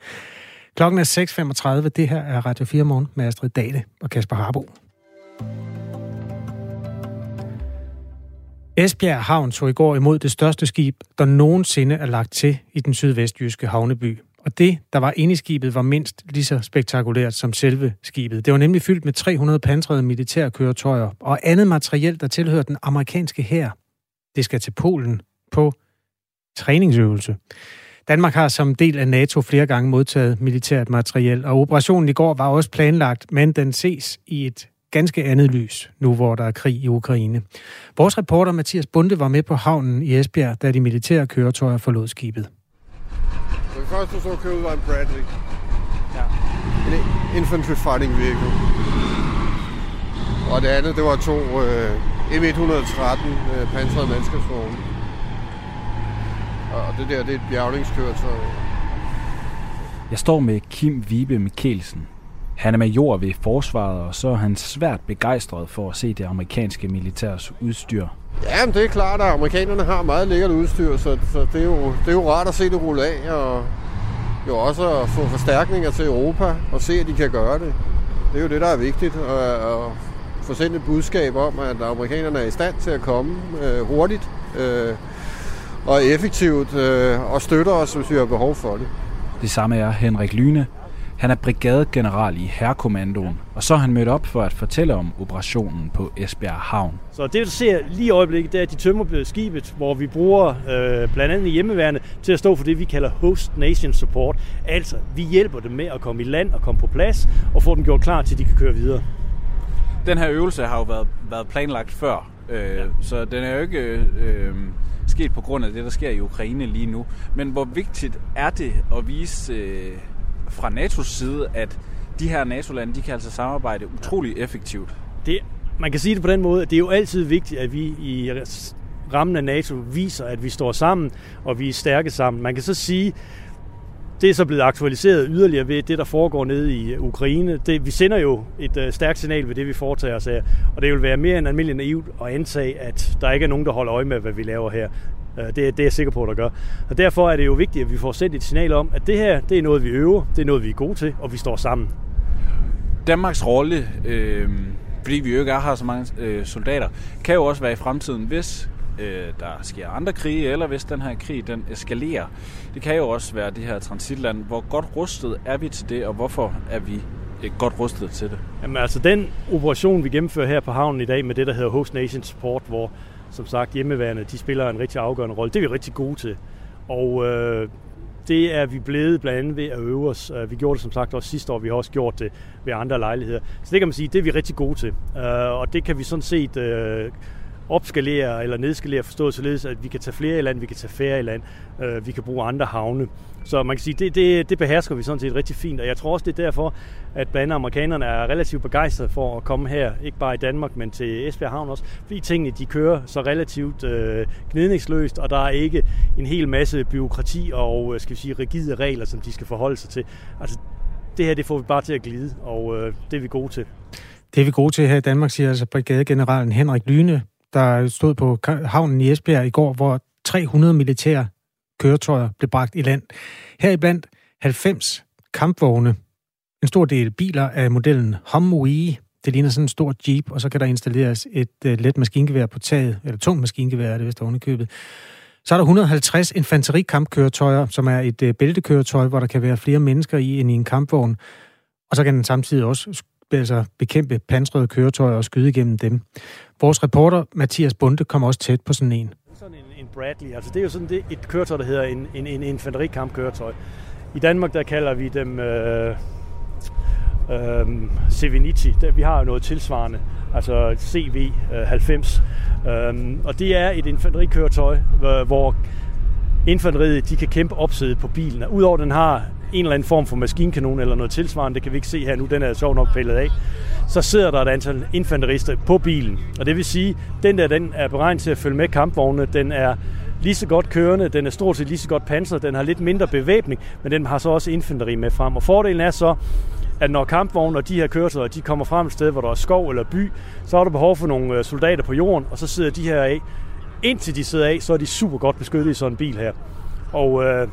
Klokken er 6.35. Det her er Radio 4 Morgen med Astrid Dale og Kasper Harbo. Esbjerg Havn så i går imod det største skib, der nogensinde er lagt til i den sydvestjyske havneby. Og det, der var inde i skibet, var mindst lige så spektakulært som selve skibet. Det var nemlig fyldt med 300 pansrede militærkøretøjer og andet materiel, der tilhører den amerikanske hær. Det skal til Polen på træningsøvelse. Danmark har som del af NATO flere gange modtaget militært materiel, og operationen i går var også planlagt, men den ses i et ganske andet lys, nu hvor der er krig i Ukraine. Vores reporter Mathias Bunde var med på havnen i Esbjerg, da de militære køretøjer forlod skibet første, du så køre ud, var en Bradley. Ja. En infantry fighting vehicle. Og det andet, det var to øh, M113 øh, pansrede mandskabsvogne. Og det der, det er et bjergningskøretøj. Jeg står med Kim Vibe Mikkelsen. Han er major ved forsvaret, og så er han svært begejstret for at se det amerikanske militærs udstyr. Ja, men det er klart, at amerikanerne har meget lækkert udstyr, så, så det, er jo, det er jo rart at se det rulle af, og jo også at få forstærkninger til Europa og se, at de kan gøre det. Det er jo det, der er vigtigt. At, få sendt et budskab om, at amerikanerne er i stand til at komme øh, hurtigt øh, og effektivt øh, og støtter os, hvis vi har behov for det. Det samme er Henrik Lyne, han er brigadegeneral i Herrekommandoen, og så er han mødt op for at fortælle om operationen på Esbjerg Havn. Så det, du ser lige i øjeblikket, det er, at de tømmer skibet, hvor vi bruger øh, blandt andet hjemmeværende til at stå for det, vi kalder Host Nation Support. Altså, vi hjælper dem med at komme i land og komme på plads, og få dem gjort klar til, de kan køre videre. Den her øvelse har jo været, været planlagt før, øh, ja. så den er jo ikke... Øh, sket på grund af det, der sker i Ukraine lige nu. Men hvor vigtigt er det at vise øh, fra NATO's side, at de her NATO-lande, de kan altså samarbejde utrolig effektivt. Det, man kan sige det på den måde, at det er jo altid vigtigt, at vi i rammen af NATO viser, at vi står sammen, og vi er stærke sammen. Man kan så sige, det er så blevet aktualiseret yderligere ved det, der foregår nede i øh, Ukraine. Det, vi sender jo et øh, stærkt signal ved det, vi foretager os her. Og det vil være mere end almindeligt naivt at antage, at der ikke er nogen, der holder øje med, hvad vi laver her. Øh, det, det er jeg sikker på, at der gør. Og derfor er det jo vigtigt, at vi får sendt et signal om, at det her det er noget, vi øver, det er noget, vi er gode til, og vi står sammen. Danmarks rolle, øh, fordi vi jo ikke har så mange øh, soldater, kan jo også være i fremtiden, hvis øh, der sker andre krige, eller hvis den her krig den eskalerer. Det kan jo også være det her transitland. Hvor godt rustet er vi til det, og hvorfor er vi ikke godt rustet til det? Jamen altså den operation, vi gennemfører her på havnen i dag med det, der hedder Host Nation Support, hvor som sagt hjemmeværende, de spiller en rigtig afgørende rolle. Det er vi rigtig gode til. Og øh, det er vi blevet blandt andet ved at øve os. Øh, vi gjorde det som sagt også sidste år, vi har også gjort det ved andre lejligheder. Så det kan man sige, det er vi rigtig gode til. Øh, og det kan vi sådan set øh, opskalere eller nedskalere forstået således, at vi kan tage flere i land, vi kan tage færre i land, øh, vi kan bruge andre havne. Så man kan sige, det, det, det behersker vi sådan set rigtig fint, og jeg tror også, det er derfor, at blandt andet amerikanerne er relativt begejstrede for at komme her, ikke bare i Danmark, men til Esbjerg Havn også, fordi tingene de kører så relativt øh, gnidningsløst, og der er ikke en hel masse byråkrati og øh, skal vi sige, rigide regler, som de skal forholde sig til. Altså, det her det får vi bare til at glide, og øh, det er vi gode til. Det er vi gode til her i Danmark, siger altså brigadegeneralen Henrik Lyne, der stod på havnen i Esbjerg i går, hvor 300 militære køretøjer blev bragt i land. Heriblandt 90 kampvogne, en stor del biler af modellen Humvee. Det ligner sådan en stor jeep, og så kan der installeres et uh, let maskingevær på taget, eller tungt maskingevær er det vist ovenikøbet. Så er der 150 infanterikampkøretøjer, som er et uh, bæltekøretøj, hvor der kan være flere mennesker i end i en kampvogn. Og så kan den samtidig også altså bekæmpe pansrede køretøjer og skyde igennem dem. Vores reporter Mathias Bunde kom også tæt på sådan en sådan en, en Bradley. Altså det er jo sådan det, et køretøj, der hedder en, en, en infanterikampkøretøj. I Danmark, der kalder vi dem øh, øh, Seviniti. Der, vi har jo noget tilsvarende. altså CV-90. Øhm, øh, og det er et infanterikøretøj, øh, hvor infanteriet de kan kæmpe opsiddet på bilen. Udover at den har en eller anden form for maskinkanon eller noget tilsvarende, det kan vi ikke se her nu, den er sjov nok pillet af, så sidder der et antal infanterister på bilen. Og det vil sige, den der den er beregnet til at følge med kampvogne, den er lige så godt kørende, den er stort set lige så godt pansret, den har lidt mindre bevæbning, men den har så også infanteri med frem. Og fordelen er så, at når kampvogne og de her køretøjer, de kommer frem et sted, hvor der er skov eller by, så har du behov for nogle øh, soldater på jorden, og så sidder de her af. Indtil de sidder af, så er de super godt beskyttet i sådan en bil her. Og, øh,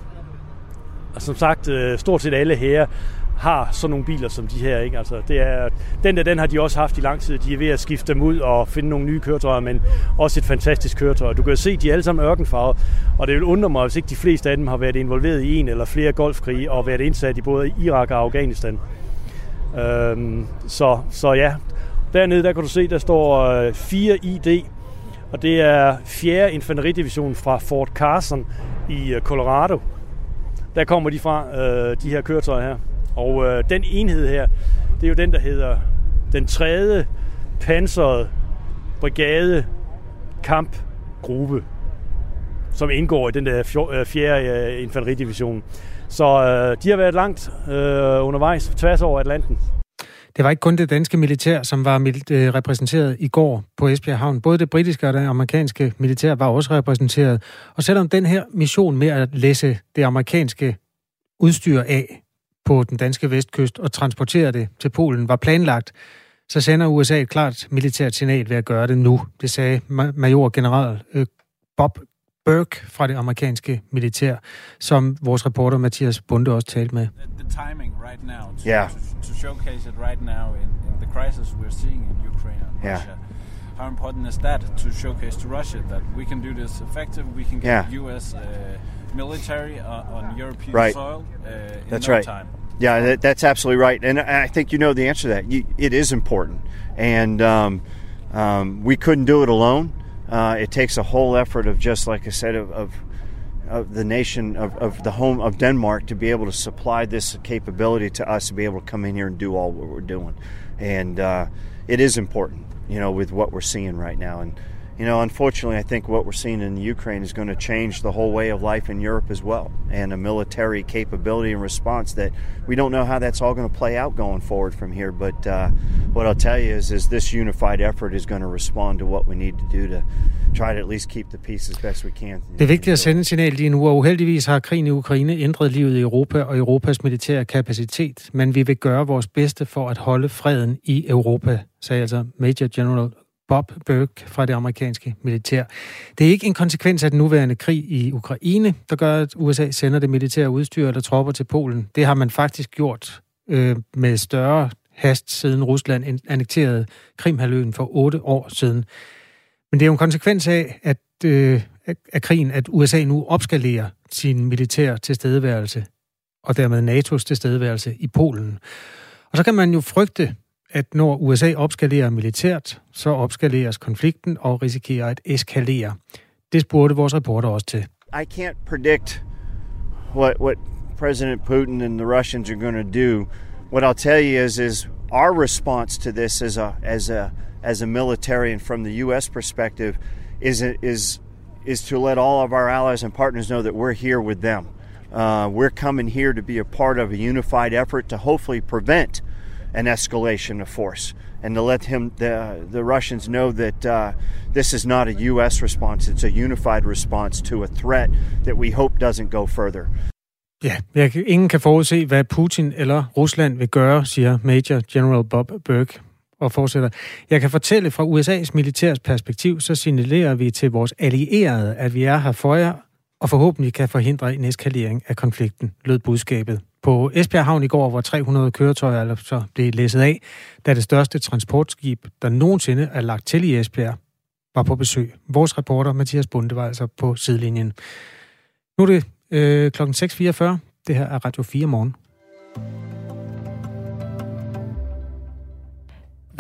og som sagt, øh, stort set alle her har sådan nogle biler som de her. Ikke? Altså, det er, den der, den har de også haft i lang tid. De er ved at skifte dem ud og finde nogle nye køretøjer, men også et fantastisk køretøj. Du kan se, de er alle sammen ørkenfarvet, og det vil undre mig, hvis ikke de fleste af dem har været involveret i en eller flere golfkrige og været indsat i både Irak og Afghanistan. Øhm, så, så ja, dernede der kan du se, der står øh, 4 ID, og det er 4. infanteridivision fra Fort Carson i øh, Colorado. Der kommer de fra, øh, de her køretøjer her. Og øh, den enhed her, det er jo den, der hedder den 3. pansrede brigade kampgruppe, som indgår i den der 4. Øh, øh, infanteridivision. Så øh, de har været langt øh, undervejs tværs over Atlanten. Det var ikke kun det danske militær, som var øh, repræsenteret i går på Esbjerg Havn. Både det britiske og det amerikanske militær var også repræsenteret. Og selvom den her mission med at læse det amerikanske udstyr af på den danske vestkyst og transportere det til Polen var planlagt, så sender USA et klart militært signal ved at gøre det nu. Det sagde major general øh, Bob Burke fra det amerikanske militær, som vores reporter Mathias Bunde også talte med. The timing right now to, yeah. to, to showcase it right now in, in the crisis we're seeing in Ukraine and yeah. Russia. How important is that to showcase to Russia that we can do this effective, we can get yeah. U.S. Uh, military uh, on European right. soil uh, in That's no right. time? Yeah, that, that's absolutely right, and I think you know the answer to that. You, it is important, and um, um, we couldn't do it alone. Uh, it takes a whole effort of just like I said of, of, of the nation of, of, the home of Denmark to be able to supply this capability to us to be able to come in here and do all what we're doing, and uh, it is important, you know, with what we're seeing right now. And you know, unfortunately, I think what we're seeing in Ukraine is going to change the whole way of life in Europe as well, and a military capability and response that we don't know how that's all going to play out going forward from here. But uh, what I'll tell you is, is this unified effort is going to respond to what we need to do to try to at least keep the peace as best we can. Det er vigtigt at sende signal lige nu, og uheldigvis har krigen i Ukraine ændret livet i Europa og Europas militære kapacitet, men vi vil gøre vores bedste for at holde freden i Europa, sagde altså Major General Bob Burke fra det amerikanske militær. Det er ikke en konsekvens af den nuværende krig i Ukraine, der gør, at USA sender det militære udstyr eller tropper til Polen. Det har man faktisk gjort øh, med større hast, siden Rusland annekterede Krimhaløen for otte år siden. Men det er jo en konsekvens af, at, øh, af krigen, at USA nu opskalerer sin militær tilstedeværelse, og dermed NATO's tilstedeværelse i Polen. Og så kan man jo frygte, at når USA opskalerer militært, så opskaleres konflikten og risikerer at eskalere. Det spurgte vores reporter også til. I can't predict what, what President Putin and the Russians are going to do. What I'll tell you is, is our response to this as a, as a, as a military and from the U.S. perspective is, is, is to let all of our allies and partners know that we're here with them. Uh, we're coming here to be a part of a unified effort to hopefully prevent an escalation of force and to let him the the Russians know that uh, this is not a U.S. response; it's a unified response to a threat that we hope doesn't go further. Ja, jeg, ingen kan forudse, hvad Putin eller Rusland vil gøre, siger Major General Bob Burke og fortsætter. Jeg kan fortælle fra USA's militærs perspektiv, så signalerer vi til vores allierede, at vi er her for jer, og forhåbentlig kan forhindre en eskalering af konflikten, lød budskabet på Esbjerg Havn i går, hvor 300 køretøjer altså blev læsset af, da det største transportskib, der nogensinde er lagt til i Esbjerg, var på besøg. Vores reporter Mathias Bunde var altså på sidelinjen. Nu er det øh, kl. 6.44. Det her er Radio 4 morgen.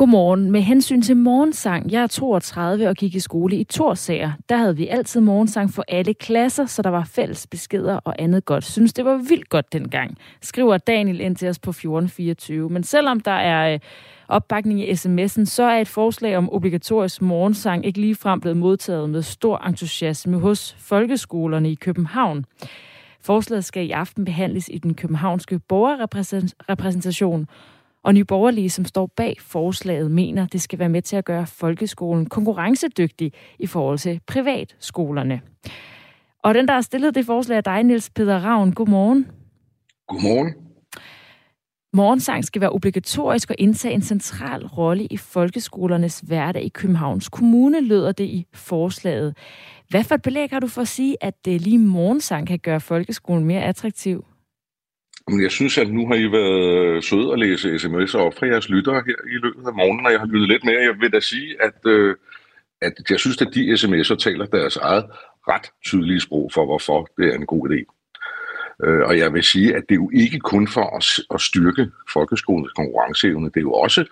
Godmorgen. Med hensyn til morgensang, jeg er 32 og gik i skole i Torsager. Der havde vi altid morgensang for alle klasser, så der var fælles beskeder og andet godt. Synes det var vildt godt dengang, skriver Daniel ind til os på 1424. Men selvom der er øh, opbakning i sms'en, så er et forslag om obligatorisk morgensang ikke ligefrem blevet modtaget med stor entusiasme hos folkeskolerne i København. Forslaget skal i aften behandles i den københavnske borgerrepræsentation, og Nye Borgerlige, som står bag forslaget, mener, det skal være med til at gøre folkeskolen konkurrencedygtig i forhold til privatskolerne. Og den, der har stillet det forslag, er dig, Niels Peter Ravn. Godmorgen. Godmorgen. Morgensang skal være obligatorisk og indtage en central rolle i folkeskolernes hverdag i Københavns Kommune, løder det i forslaget. Hvad for et belæg har du for at sige, at det lige morgensang kan gøre folkeskolen mere attraktiv? Jeg synes, at nu har I været søde at læse sms'er op fra jeres lyttere her i løbet af morgenen, og jeg har lyttet lidt mere. Jeg vil da sige, at, øh, at jeg synes, at de sms'er taler deres eget ret tydelige sprog for, hvorfor det er en god idé. Øh, og jeg vil sige, at det er jo ikke kun for at, at styrke folkeskolens konkurrenceevne, det er jo også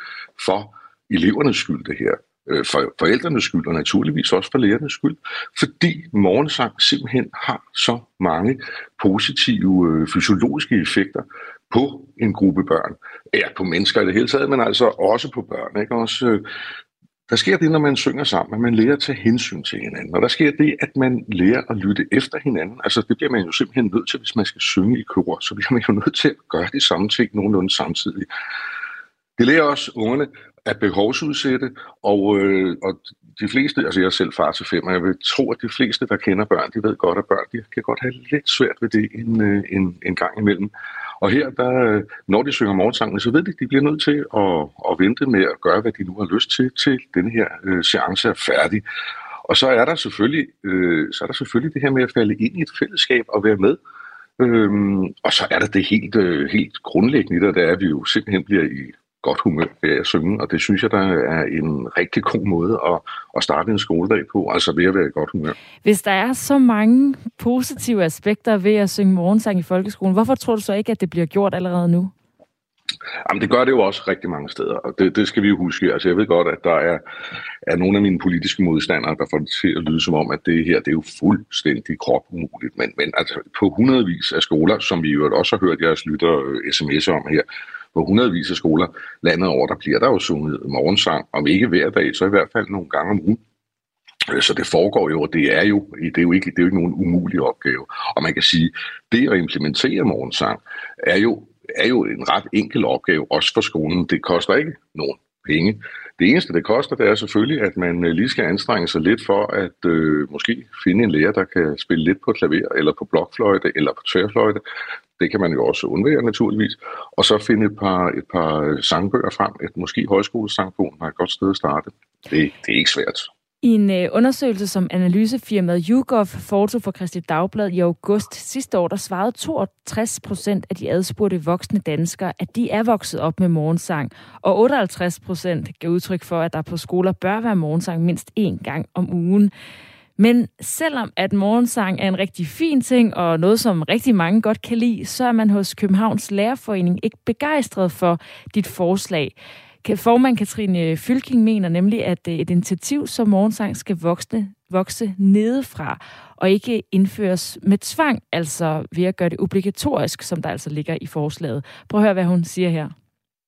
for elevernes skyld det her. Øh, for forældrenes skyld, og naturligvis også for lærernes skyld, fordi morgensang simpelthen har så mange positive øh, fysiologiske effekter på en gruppe børn. Ja, på mennesker i det hele taget, men altså også på børn. Ikke? Også, øh, der sker det, når man synger sammen, at man lærer at tage hensyn til hinanden. Og der sker det, at man lærer at lytte efter hinanden. Altså det bliver man jo simpelthen nødt til, hvis man skal synge i kor. Så bliver man jo nødt til at gøre de samme ting nogenlunde samtidig. Det lærer også ungerne at behovsudsætte, og, øh, og de fleste, altså jeg er selv far til fem, og jeg vil tro, at de fleste, der kender børn, de ved godt, at børn de kan godt have lidt svært ved det en, øh, en, en gang imellem. Og her, der, øh, når de synger morgensangene, så ved de, at de bliver nødt til at, at vente med at gøre, hvad de nu har lyst til, til den her øh, seance er færdig. Og så er der selvfølgelig, øh, så er der selvfølgelig det her med at falde ind i et fællesskab og være med. Øhm, og så er der det helt, øh, helt grundlæggende, der, der er, at vi jo simpelthen bliver i godt humør ved at synge, og det synes jeg, der er en rigtig god måde at, at starte en skoledag på, altså ved at være i godt humør. Hvis der er så mange positive aspekter ved at synge morgensang i folkeskolen, hvorfor tror du så ikke, at det bliver gjort allerede nu? Jamen, det gør det jo også rigtig mange steder, og det, det skal vi jo huske. Altså, jeg ved godt, at der er, er nogle af mine politiske modstandere, der får det til at lyde som om, at det her det er jo fuldstændig kropumuligt. Men, men altså, på hundredvis af skoler, som vi jo også har hørt jeres lytter øh, sms'er om her, på hundredvis af skoler landet over, der bliver der jo sunget morgensang, om ikke hver dag, så i hvert fald nogle gange om ugen. Øh, så det foregår jo, og det er jo, det er jo, ikke, det er jo ikke nogen umulig opgave. Og man kan sige, det at implementere morgensang er jo, er jo en ret enkel opgave, også for skolen. Det koster ikke nogen penge. Det eneste, det koster, det er selvfølgelig, at man øh, lige skal anstrenge sig lidt for at øh, måske finde en lærer, der kan spille lidt på klaver, eller på blokfløjte, eller på tværfløjte. Det kan man jo også undvære naturligvis. Og så finde et par, et par øh, sangbøger frem. Et, måske højskolesangbogen er et godt sted at starte. Det, det er ikke svært. I en øh, undersøgelse, som analysefirmaet YouGov foretog for Christi Dagblad i august sidste år, der svarede 62 procent af de adspurgte voksne danskere, at de er vokset op med morgensang. Og 58 procent gav udtryk for, at der på skoler bør være morgensang mindst én gang om ugen. Men selvom at morgensang er en rigtig fin ting, og noget, som rigtig mange godt kan lide, så er man hos Københavns Lærerforening ikke begejstret for dit forslag. Formand Katrine Fylking mener nemlig, at øh, et initiativ som morgensang skal vokse, vokse nedefra, og ikke indføres med tvang, altså ved at gøre det obligatorisk, som der altså ligger i forslaget. Prøv at høre, hvad hun siger her.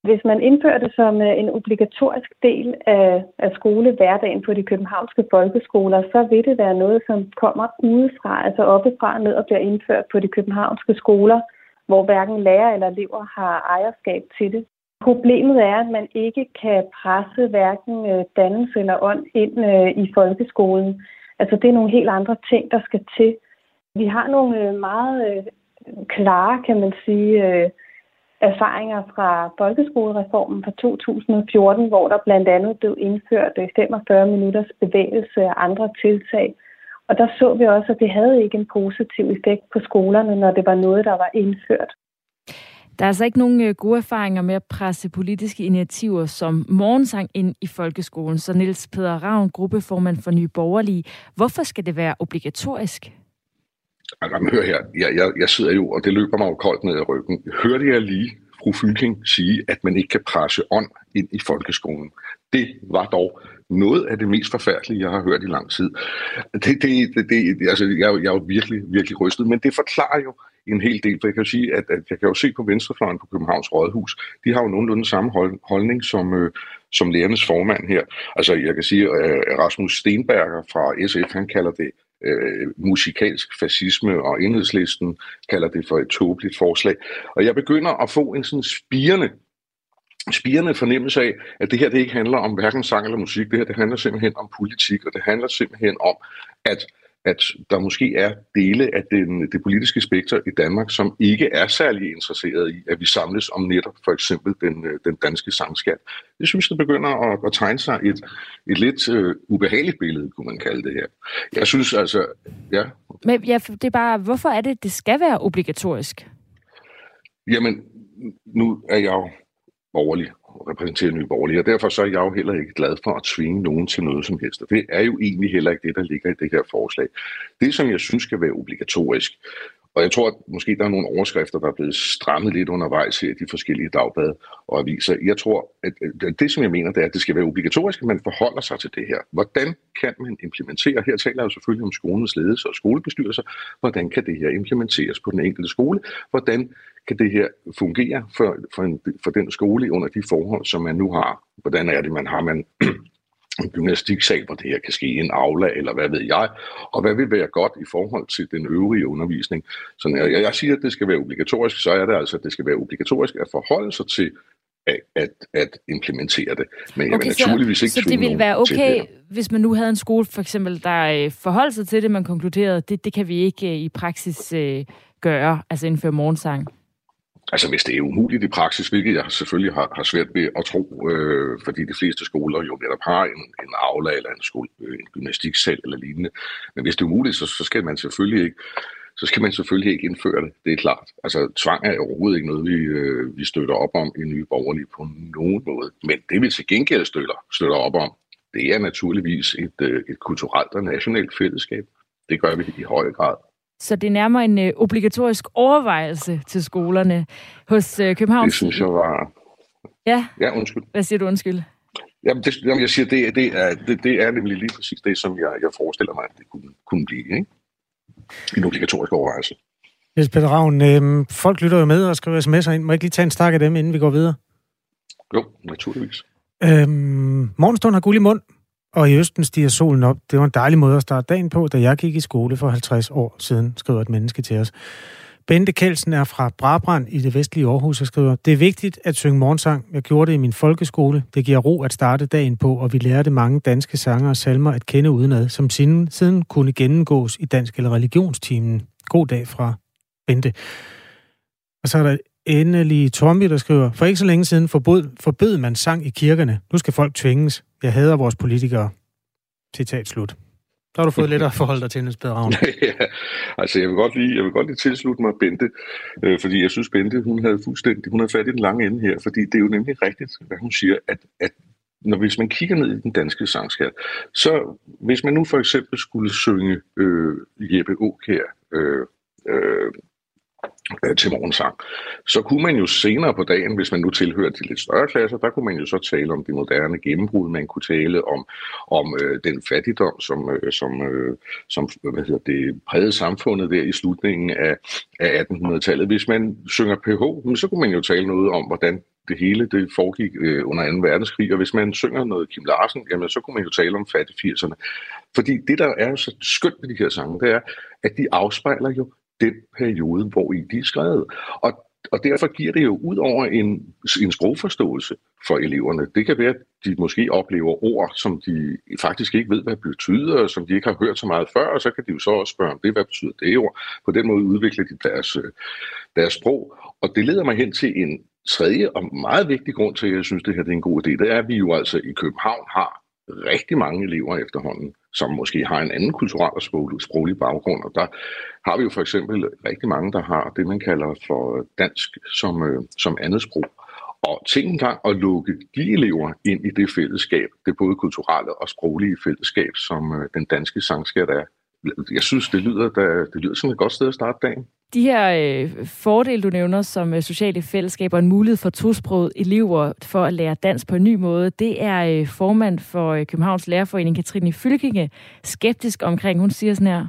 Hvis man indfører det som øh, en obligatorisk del af, af skolehverdagen på de københavnske folkeskoler, så vil det være noget, som kommer udefra, altså oppefra ned og bliver indført på de københavnske skoler, hvor hverken lærer eller elever har ejerskab til det. Problemet er, at man ikke kan presse hverken øh, dannelse eller ånd ind øh, i folkeskolen. Altså det er nogle helt andre ting, der skal til. Vi har nogle meget klare, kan man sige, erfaringer fra folkeskolereformen fra 2014, hvor der blandt andet blev indført øh, 45 minutters bevægelse og andre tiltag. Og der så vi også, at det havde ikke en positiv effekt på skolerne, når det var noget, der var indført. Der er altså ikke nogen øh, gode erfaringer med at presse politiske initiativer som morgensang ind i folkeskolen. Så Niels Peder Ravn, gruppeformand for Nye Borgerlige. Hvorfor skal det være obligatorisk? Altså, hør her, jeg, jeg, jeg sidder jo, og det løber mig jo koldt ned i ryggen. Hørte jeg lige fru Fylking sige, at man ikke kan presse ånd ind i folkeskolen? Det var dog noget af det mest forfærdelige, jeg har hørt i lang tid. Det, det, det, det, altså, jeg, jeg er jo virkelig, virkelig rystet, men det forklarer jo en hel del, for jeg kan jo sige, at, at jeg kan jo se på venstrefløjen på Københavns Rådhus, de har jo nogenlunde samme hold, holdning som, øh, som lærernes formand her. Altså jeg kan sige, at Rasmus Stenberger fra SF, han kalder det øh, musikalsk fascisme, og enhedslisten kalder det for et tåbeligt forslag. Og jeg begynder at få en sådan spirende spirende fornemmelse af, at det her det ikke handler om hverken sang eller musik, det her det handler simpelthen om politik, og det handler simpelthen om, at at der måske er dele af den, det politiske spektrum i Danmark, som ikke er særlig interesseret i, at vi samles om netop for eksempel den, øh, den danske sangskat. Det synes jeg begynder at, at tegne sig et, et lidt uh, ubehageligt billede, kunne man kalde det her. Jeg synes altså, ja. Men ja, det er bare, hvorfor er det, det skal være obligatorisk? Jamen, nu er jeg jo borgerlig repræsenterer Nye Borgerlige, og derfor så er jeg jo heller ikke glad for at tvinge nogen til noget som helst. Og det er jo egentlig heller ikke det, der ligger i det her forslag. Det, som jeg synes skal være obligatorisk, og jeg tror, at måske der er nogle overskrifter, der er blevet strammet lidt undervejs i de forskellige dagblade og aviser. Jeg tror, at det, som jeg mener, det er, at det skal være obligatorisk, at man forholder sig til det her. Hvordan kan man implementere, her taler jeg jo selvfølgelig om skolens ledelse og skolebestyrelser, hvordan kan det her implementeres på den enkelte skole? Hvordan kan det her fungere for, for, en, for den skole under de forhold, som man nu har? Hvordan er det, man har man en gymnastiksal, hvor det her kan ske i en aula, eller hvad ved jeg, og hvad vil være godt i forhold til den øvrige undervisning. Så når jeg, jeg siger, at det skal være obligatorisk, så er det altså, at det skal være obligatorisk at forholde sig til at, at, at implementere det. Men jeg okay, vil naturligvis så, ikke Så det ville være okay, hvis man nu havde en skole, for eksempel, der øh, forholdt sig til det, man konkluderede, det, det kan vi ikke øh, i praksis øh, gøre, altså indføre morgensang? Altså hvis det er umuligt i praksis, hvilket jeg selvfølgelig har, har svært ved at tro, øh, fordi de fleste skoler jo netop har en, en aula eller en, skole, øh, en gymnastiksal eller lignende. Men hvis det er umuligt, så, så skal man selvfølgelig ikke så skal man selvfølgelig ikke indføre det, det er klart. Altså tvang er overhovedet ikke noget, vi, øh, vi støtter op om i Nye Borgerlige på nogen måde. Men det vi til gengæld støtter, støtter op om, det er naturligvis et, øh, et kulturelt og nationalt fællesskab. Det gør vi i høj grad. Så det er nærmere en øh, obligatorisk overvejelse til skolerne hos øh, København. Det synes jeg var... Ja? Ja, undskyld. Hvad siger du undskyld? Jamen, det, jamen jeg siger, det, det, er, det, det er nemlig lige præcis det, som jeg, jeg forestiller mig, at det kunne, kunne blive. Ikke? En obligatorisk overvejelse. Yes, Peter Ravn, øh, folk lytter jo med og skriver sms'er ind. Må jeg ikke lige tage en stak af dem, inden vi går videre? Jo, naturligvis. Øhm, morgenstund har guld i mund. Og i Østen stiger solen op. Det var en dejlig måde at starte dagen på, da jeg gik i skole for 50 år siden, skriver et menneske til os. Bente Kelsen er fra Brabrand i det vestlige Aarhus og skriver, Det er vigtigt at synge morgensang. Jeg gjorde det i min folkeskole. Det giver ro at starte dagen på, og vi lærte mange danske sanger og salmer at kende udenad, som siden, siden kunne gennemgås i dansk eller religionstimen. God dag fra Bente. Og så er der endelig Tommy, der skriver, for ikke så længe siden forbød, forbød man sang i kirkerne. Nu skal folk tvinges. Jeg hader vores politikere. Citat slut. Så har du fået lidt at forholde dig til, Niels Peder Ravn. ja, altså jeg vil godt lige, jeg vil godt lige tilslutte mig Bente, øh, fordi jeg synes, Bente, hun havde fuldstændig, hun havde fat i den lange ende her, fordi det er jo nemlig rigtigt, hvad hun siger, at, at når hvis man kigger ned i den danske sangskat, så hvis man nu for eksempel skulle synge øh, Jeppe Aukær, øh, øh, øh, Øh, til morgensang. Så kunne man jo senere på dagen, hvis man nu tilhører de lidt større klasser, der kunne man jo så tale om det moderne gennembrud, man kunne tale om, om øh, den fattigdom, som, øh, som, øh, som hvad hedder det, prægede samfundet der i slutningen af, af 1800-tallet. Hvis man synger PH, så kunne man jo tale noget om, hvordan det hele det foregik øh, under 2. verdenskrig, og hvis man synger noget Kim Larsen, jamen så kunne man jo tale om fattig 80'erne. Fordi det, der er så skønt ved de her sange, det er, at de afspejler jo den periode, hvor i de er skrevet. Og, og derfor giver det jo ud over en, en sprogforståelse for eleverne. Det kan være, at de måske oplever ord, som de faktisk ikke ved, hvad det betyder, som de ikke har hørt så meget før, og så kan de jo så også spørge om det, hvad betyder det ord. På den måde udvikler de deres, øh, deres sprog. Og det leder mig hen til en tredje og meget vigtig grund til, at jeg synes, det her det er en god idé. Det er, at vi jo altså i København har rigtig mange elever efterhånden, som måske har en anden kulturel og sproglig baggrund. Og der har vi jo for eksempel rigtig mange, der har det, man kalder for dansk som, øh, som andet sprog. Og tænk engang at lukke de elever ind i det fællesskab, det både kulturelle og sproglige fællesskab, som øh, den danske sangskat er. Jeg synes, det lyder, da, det lyder som et godt sted at starte dagen. De her øh, fordele, du nævner som øh, sociale fællesskaber, en mulighed for tosproget elever for at lære dansk på en ny måde, det er øh, formand for øh, Københavns Lærerforening, Katrine Fylkinge, skeptisk omkring. Hun siger sådan her.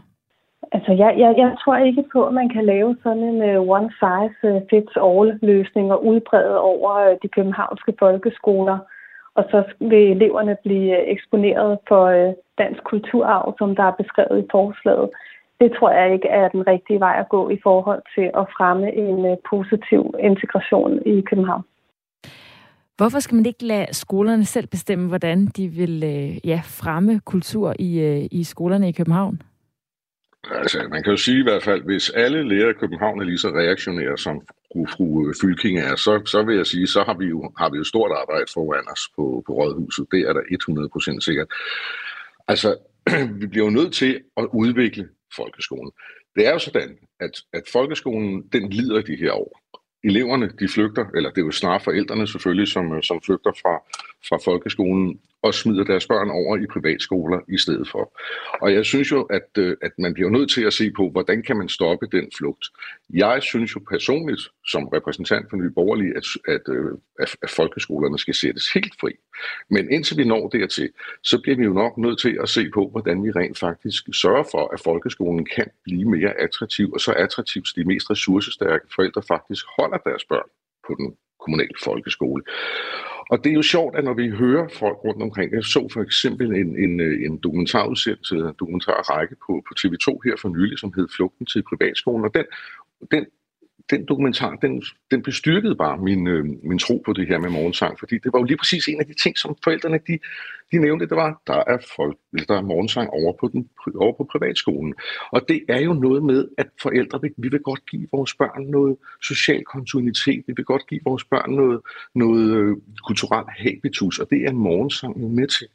Altså, jeg, jeg, jeg tror ikke på, at man kan lave sådan en uh, one-size-fits-all-løsning og udbrede over uh, de københavnske folkeskoler. Og så vil eleverne blive eksponeret for uh, dansk kulturarv, som der er beskrevet i forslaget. Det tror jeg ikke er den rigtige vej at gå i forhold til at fremme en uh, positiv integration i København. Hvorfor skal man ikke lade skolerne selv bestemme, hvordan de vil uh, ja, fremme kultur i, uh, i skolerne i København? Altså, man kan jo sige i hvert fald, hvis alle lærere i København er lige så reaktionære, som fru, fru Fylking er, så, så vil jeg sige, så har vi jo, har vi jo stort arbejde foran os på, på Rådhuset. Det er der 100% sikkert. Altså, vi bliver jo nødt til at udvikle folkeskolen. Det er jo sådan, at, at folkeskolen, den lider de her år. Eleverne, de flygter, eller det er jo snarere forældrene selvfølgelig, som, som flygter fra, fra folkeskolen og smider deres børn over i privatskoler i stedet for. Og jeg synes jo, at, øh, at man bliver nødt til at se på, hvordan kan man stoppe den flugt. Jeg synes jo personligt, som repræsentant for Nye Borgerlige, at, at, øh, at, at folkeskolerne skal sættes helt fri. Men indtil vi når dertil, så bliver vi jo nok nødt til at se på, hvordan vi rent faktisk sørger for, at folkeskolen kan blive mere attraktiv, og så attraktivt, så de mest ressourcestærke forældre faktisk holder deres børn på den kommunale folkeskole. Og det er jo sjovt, at når vi hører folk rundt omkring, jeg så for eksempel en, en, øh, en dokumentarudsendelse, en dokumentarrække på, på TV2 her for nylig, som hed Flugten til privatskolen, og den, den den dokumentar, den, den bestyrkede bare min, øh, min tro på det her med morgensang, fordi det var jo lige præcis en af de ting, som forældrene de, de nævnte, det var, der er, folk, der er morgensang over på, den, over på privatskolen. Og det er jo noget med, at forældre, vi, vi vil godt give vores børn noget social kontinuitet, vi vil godt give vores børn noget, noget øh, kulturelt habitus, og det er morgensang med til.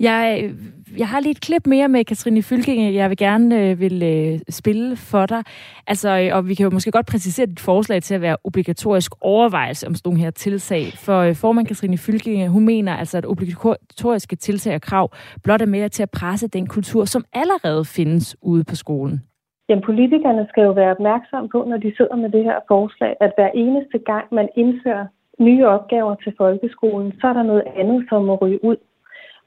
Jeg, jeg har lige et klip mere med Katrine Fylking, jeg vil gerne øh, vil øh, spille for dig. Altså, øh, og vi kan jo måske godt præcisere dit forslag til at være obligatorisk overvejelse om sådan nogle her tilsag. For øh, formand Katrine Fylking, øh, hun mener altså, at obligatoriske tiltag og krav blot er mere til at presse den kultur, som allerede findes ude på skolen. Jamen, politikerne skal jo være opmærksomme på, når de sidder med det her forslag, at hver eneste gang, man indfører nye opgaver til folkeskolen, så er der noget andet, som må ryge ud.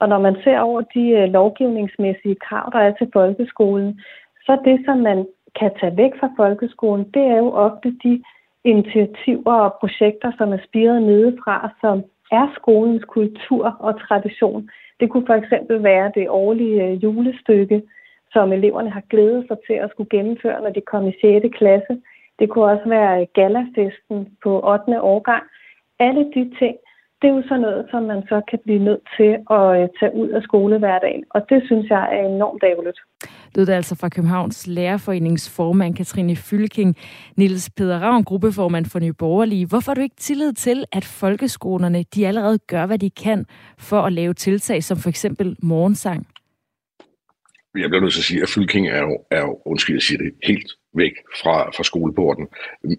Og når man ser over de øh, lovgivningsmæssige krav, der er til folkeskolen, så det, som man kan tage væk fra folkeskolen, det er jo ofte de initiativer og projekter, som er spiret nedefra, som er skolens kultur og tradition. Det kunne for eksempel være det årlige øh, julestykke, som eleverne har glædet sig til at skulle gennemføre, når de kom i 6. klasse. Det kunne også være øh, galafesten på 8. årgang. Alle de ting, det er jo sådan noget, som man så kan blive nødt til at øh, tage ud af skolehverdagen. Og det synes jeg er enormt ærgerligt. Det er altså fra Københavns Lærerforenings formand Katrine Fylking, Niels Peder Ravn, gruppeformand for Nye Borgerlige. Hvorfor har du ikke tillid til, at folkeskolerne de allerede gør, hvad de kan for at lave tiltag som for eksempel morgensang? Jeg bliver nødt til at sige, at Fylking er jo, er jo undskyld, jeg siger det, helt væk fra, fra skoleporten.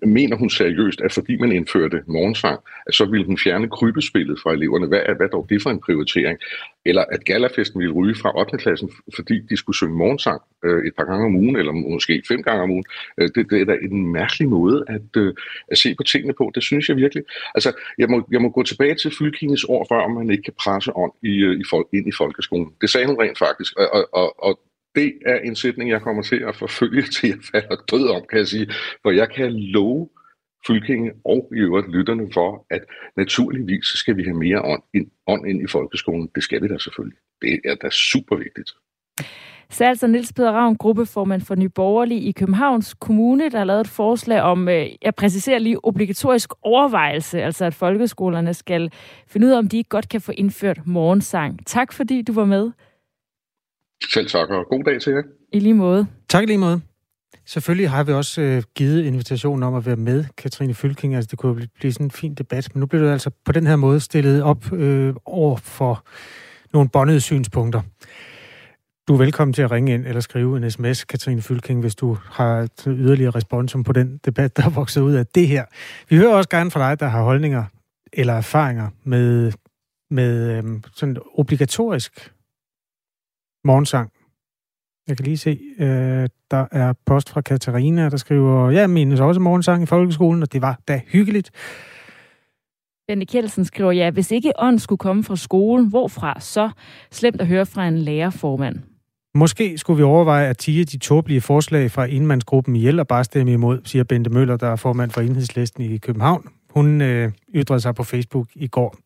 Mener hun seriøst, at fordi man indførte morgensang, at så ville hun fjerne krybespillet fra eleverne? Hvad er hvad dog det for en prioritering? Eller at galafesten ville ryge fra 8. klassen, fordi de skulle synge morgensang øh, et par gange om ugen, eller måske fem gange om ugen. Øh, det, det er da en mærkelig måde at, øh, at se på tingene på. Det synes jeg virkelig. Altså, jeg må, jeg må gå tilbage til Fylkingens ord før, om man ikke kan presse ånd i, øh, i folk, ind i folkeskolen. Det sagde hun rent faktisk. Og, og, og det er en sætning, jeg kommer til at forfølge til jeg falder død om, kan jeg sige. For jeg kan love Fylkinge og i øvrigt lytterne for, at naturligvis skal vi have mere ånd ind, ånd ind i folkeskolen. Det skal vi da selvfølgelig. Det er da super vigtigt. Så altså Niels Peder Ravn, gruppeformand for Nye Borgerlige i Københavns Kommune, der har lavet et forslag om, øh, jeg præciserer lige, obligatorisk overvejelse, altså at folkeskolerne skal finde ud af, om de ikke godt kan få indført morgensang. Tak fordi du var med. Selv tak, og god dag til jer. I lige måde. Tak i lige måde. Selvfølgelig har vi også øh, givet invitationen om at være med, Katrine Fylking. Altså, det kunne blive, blive sådan en fin debat, men nu bliver du altså på den her måde stillet op øh, over for nogle bondede synspunkter. Du er velkommen til at ringe ind eller skrive en sms, Katrine Fylking, hvis du har yderligere responsum på den debat, der er vokset ud af det her. Vi hører også gerne fra dig, der har holdninger eller erfaringer med, med øh, sådan obligatorisk morgensang Jeg kan lige se, øh, der er post fra Katarina, der skriver, jeg mindes også morgensang i folkeskolen, og det var da hyggeligt. Benny Kjeldsen skriver, ja, hvis ikke ånd skulle komme fra skolen, hvorfra så? Slemt at høre fra en lærerformand. Måske skulle vi overveje at tige de tåbelige forslag fra indmandsgruppen ihjel og bare stemme imod, siger Bente Møller, der er formand for enhedslisten i København. Hun øh, ytrede sig på Facebook i går.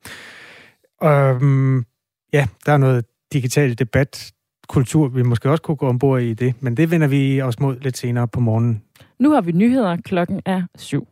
Øhm, ja, der er noget digital debat, kultur, vi måske også kunne gå ombord i det, men det vender vi os mod lidt senere på morgenen. Nu har vi nyheder. Klokken er syv.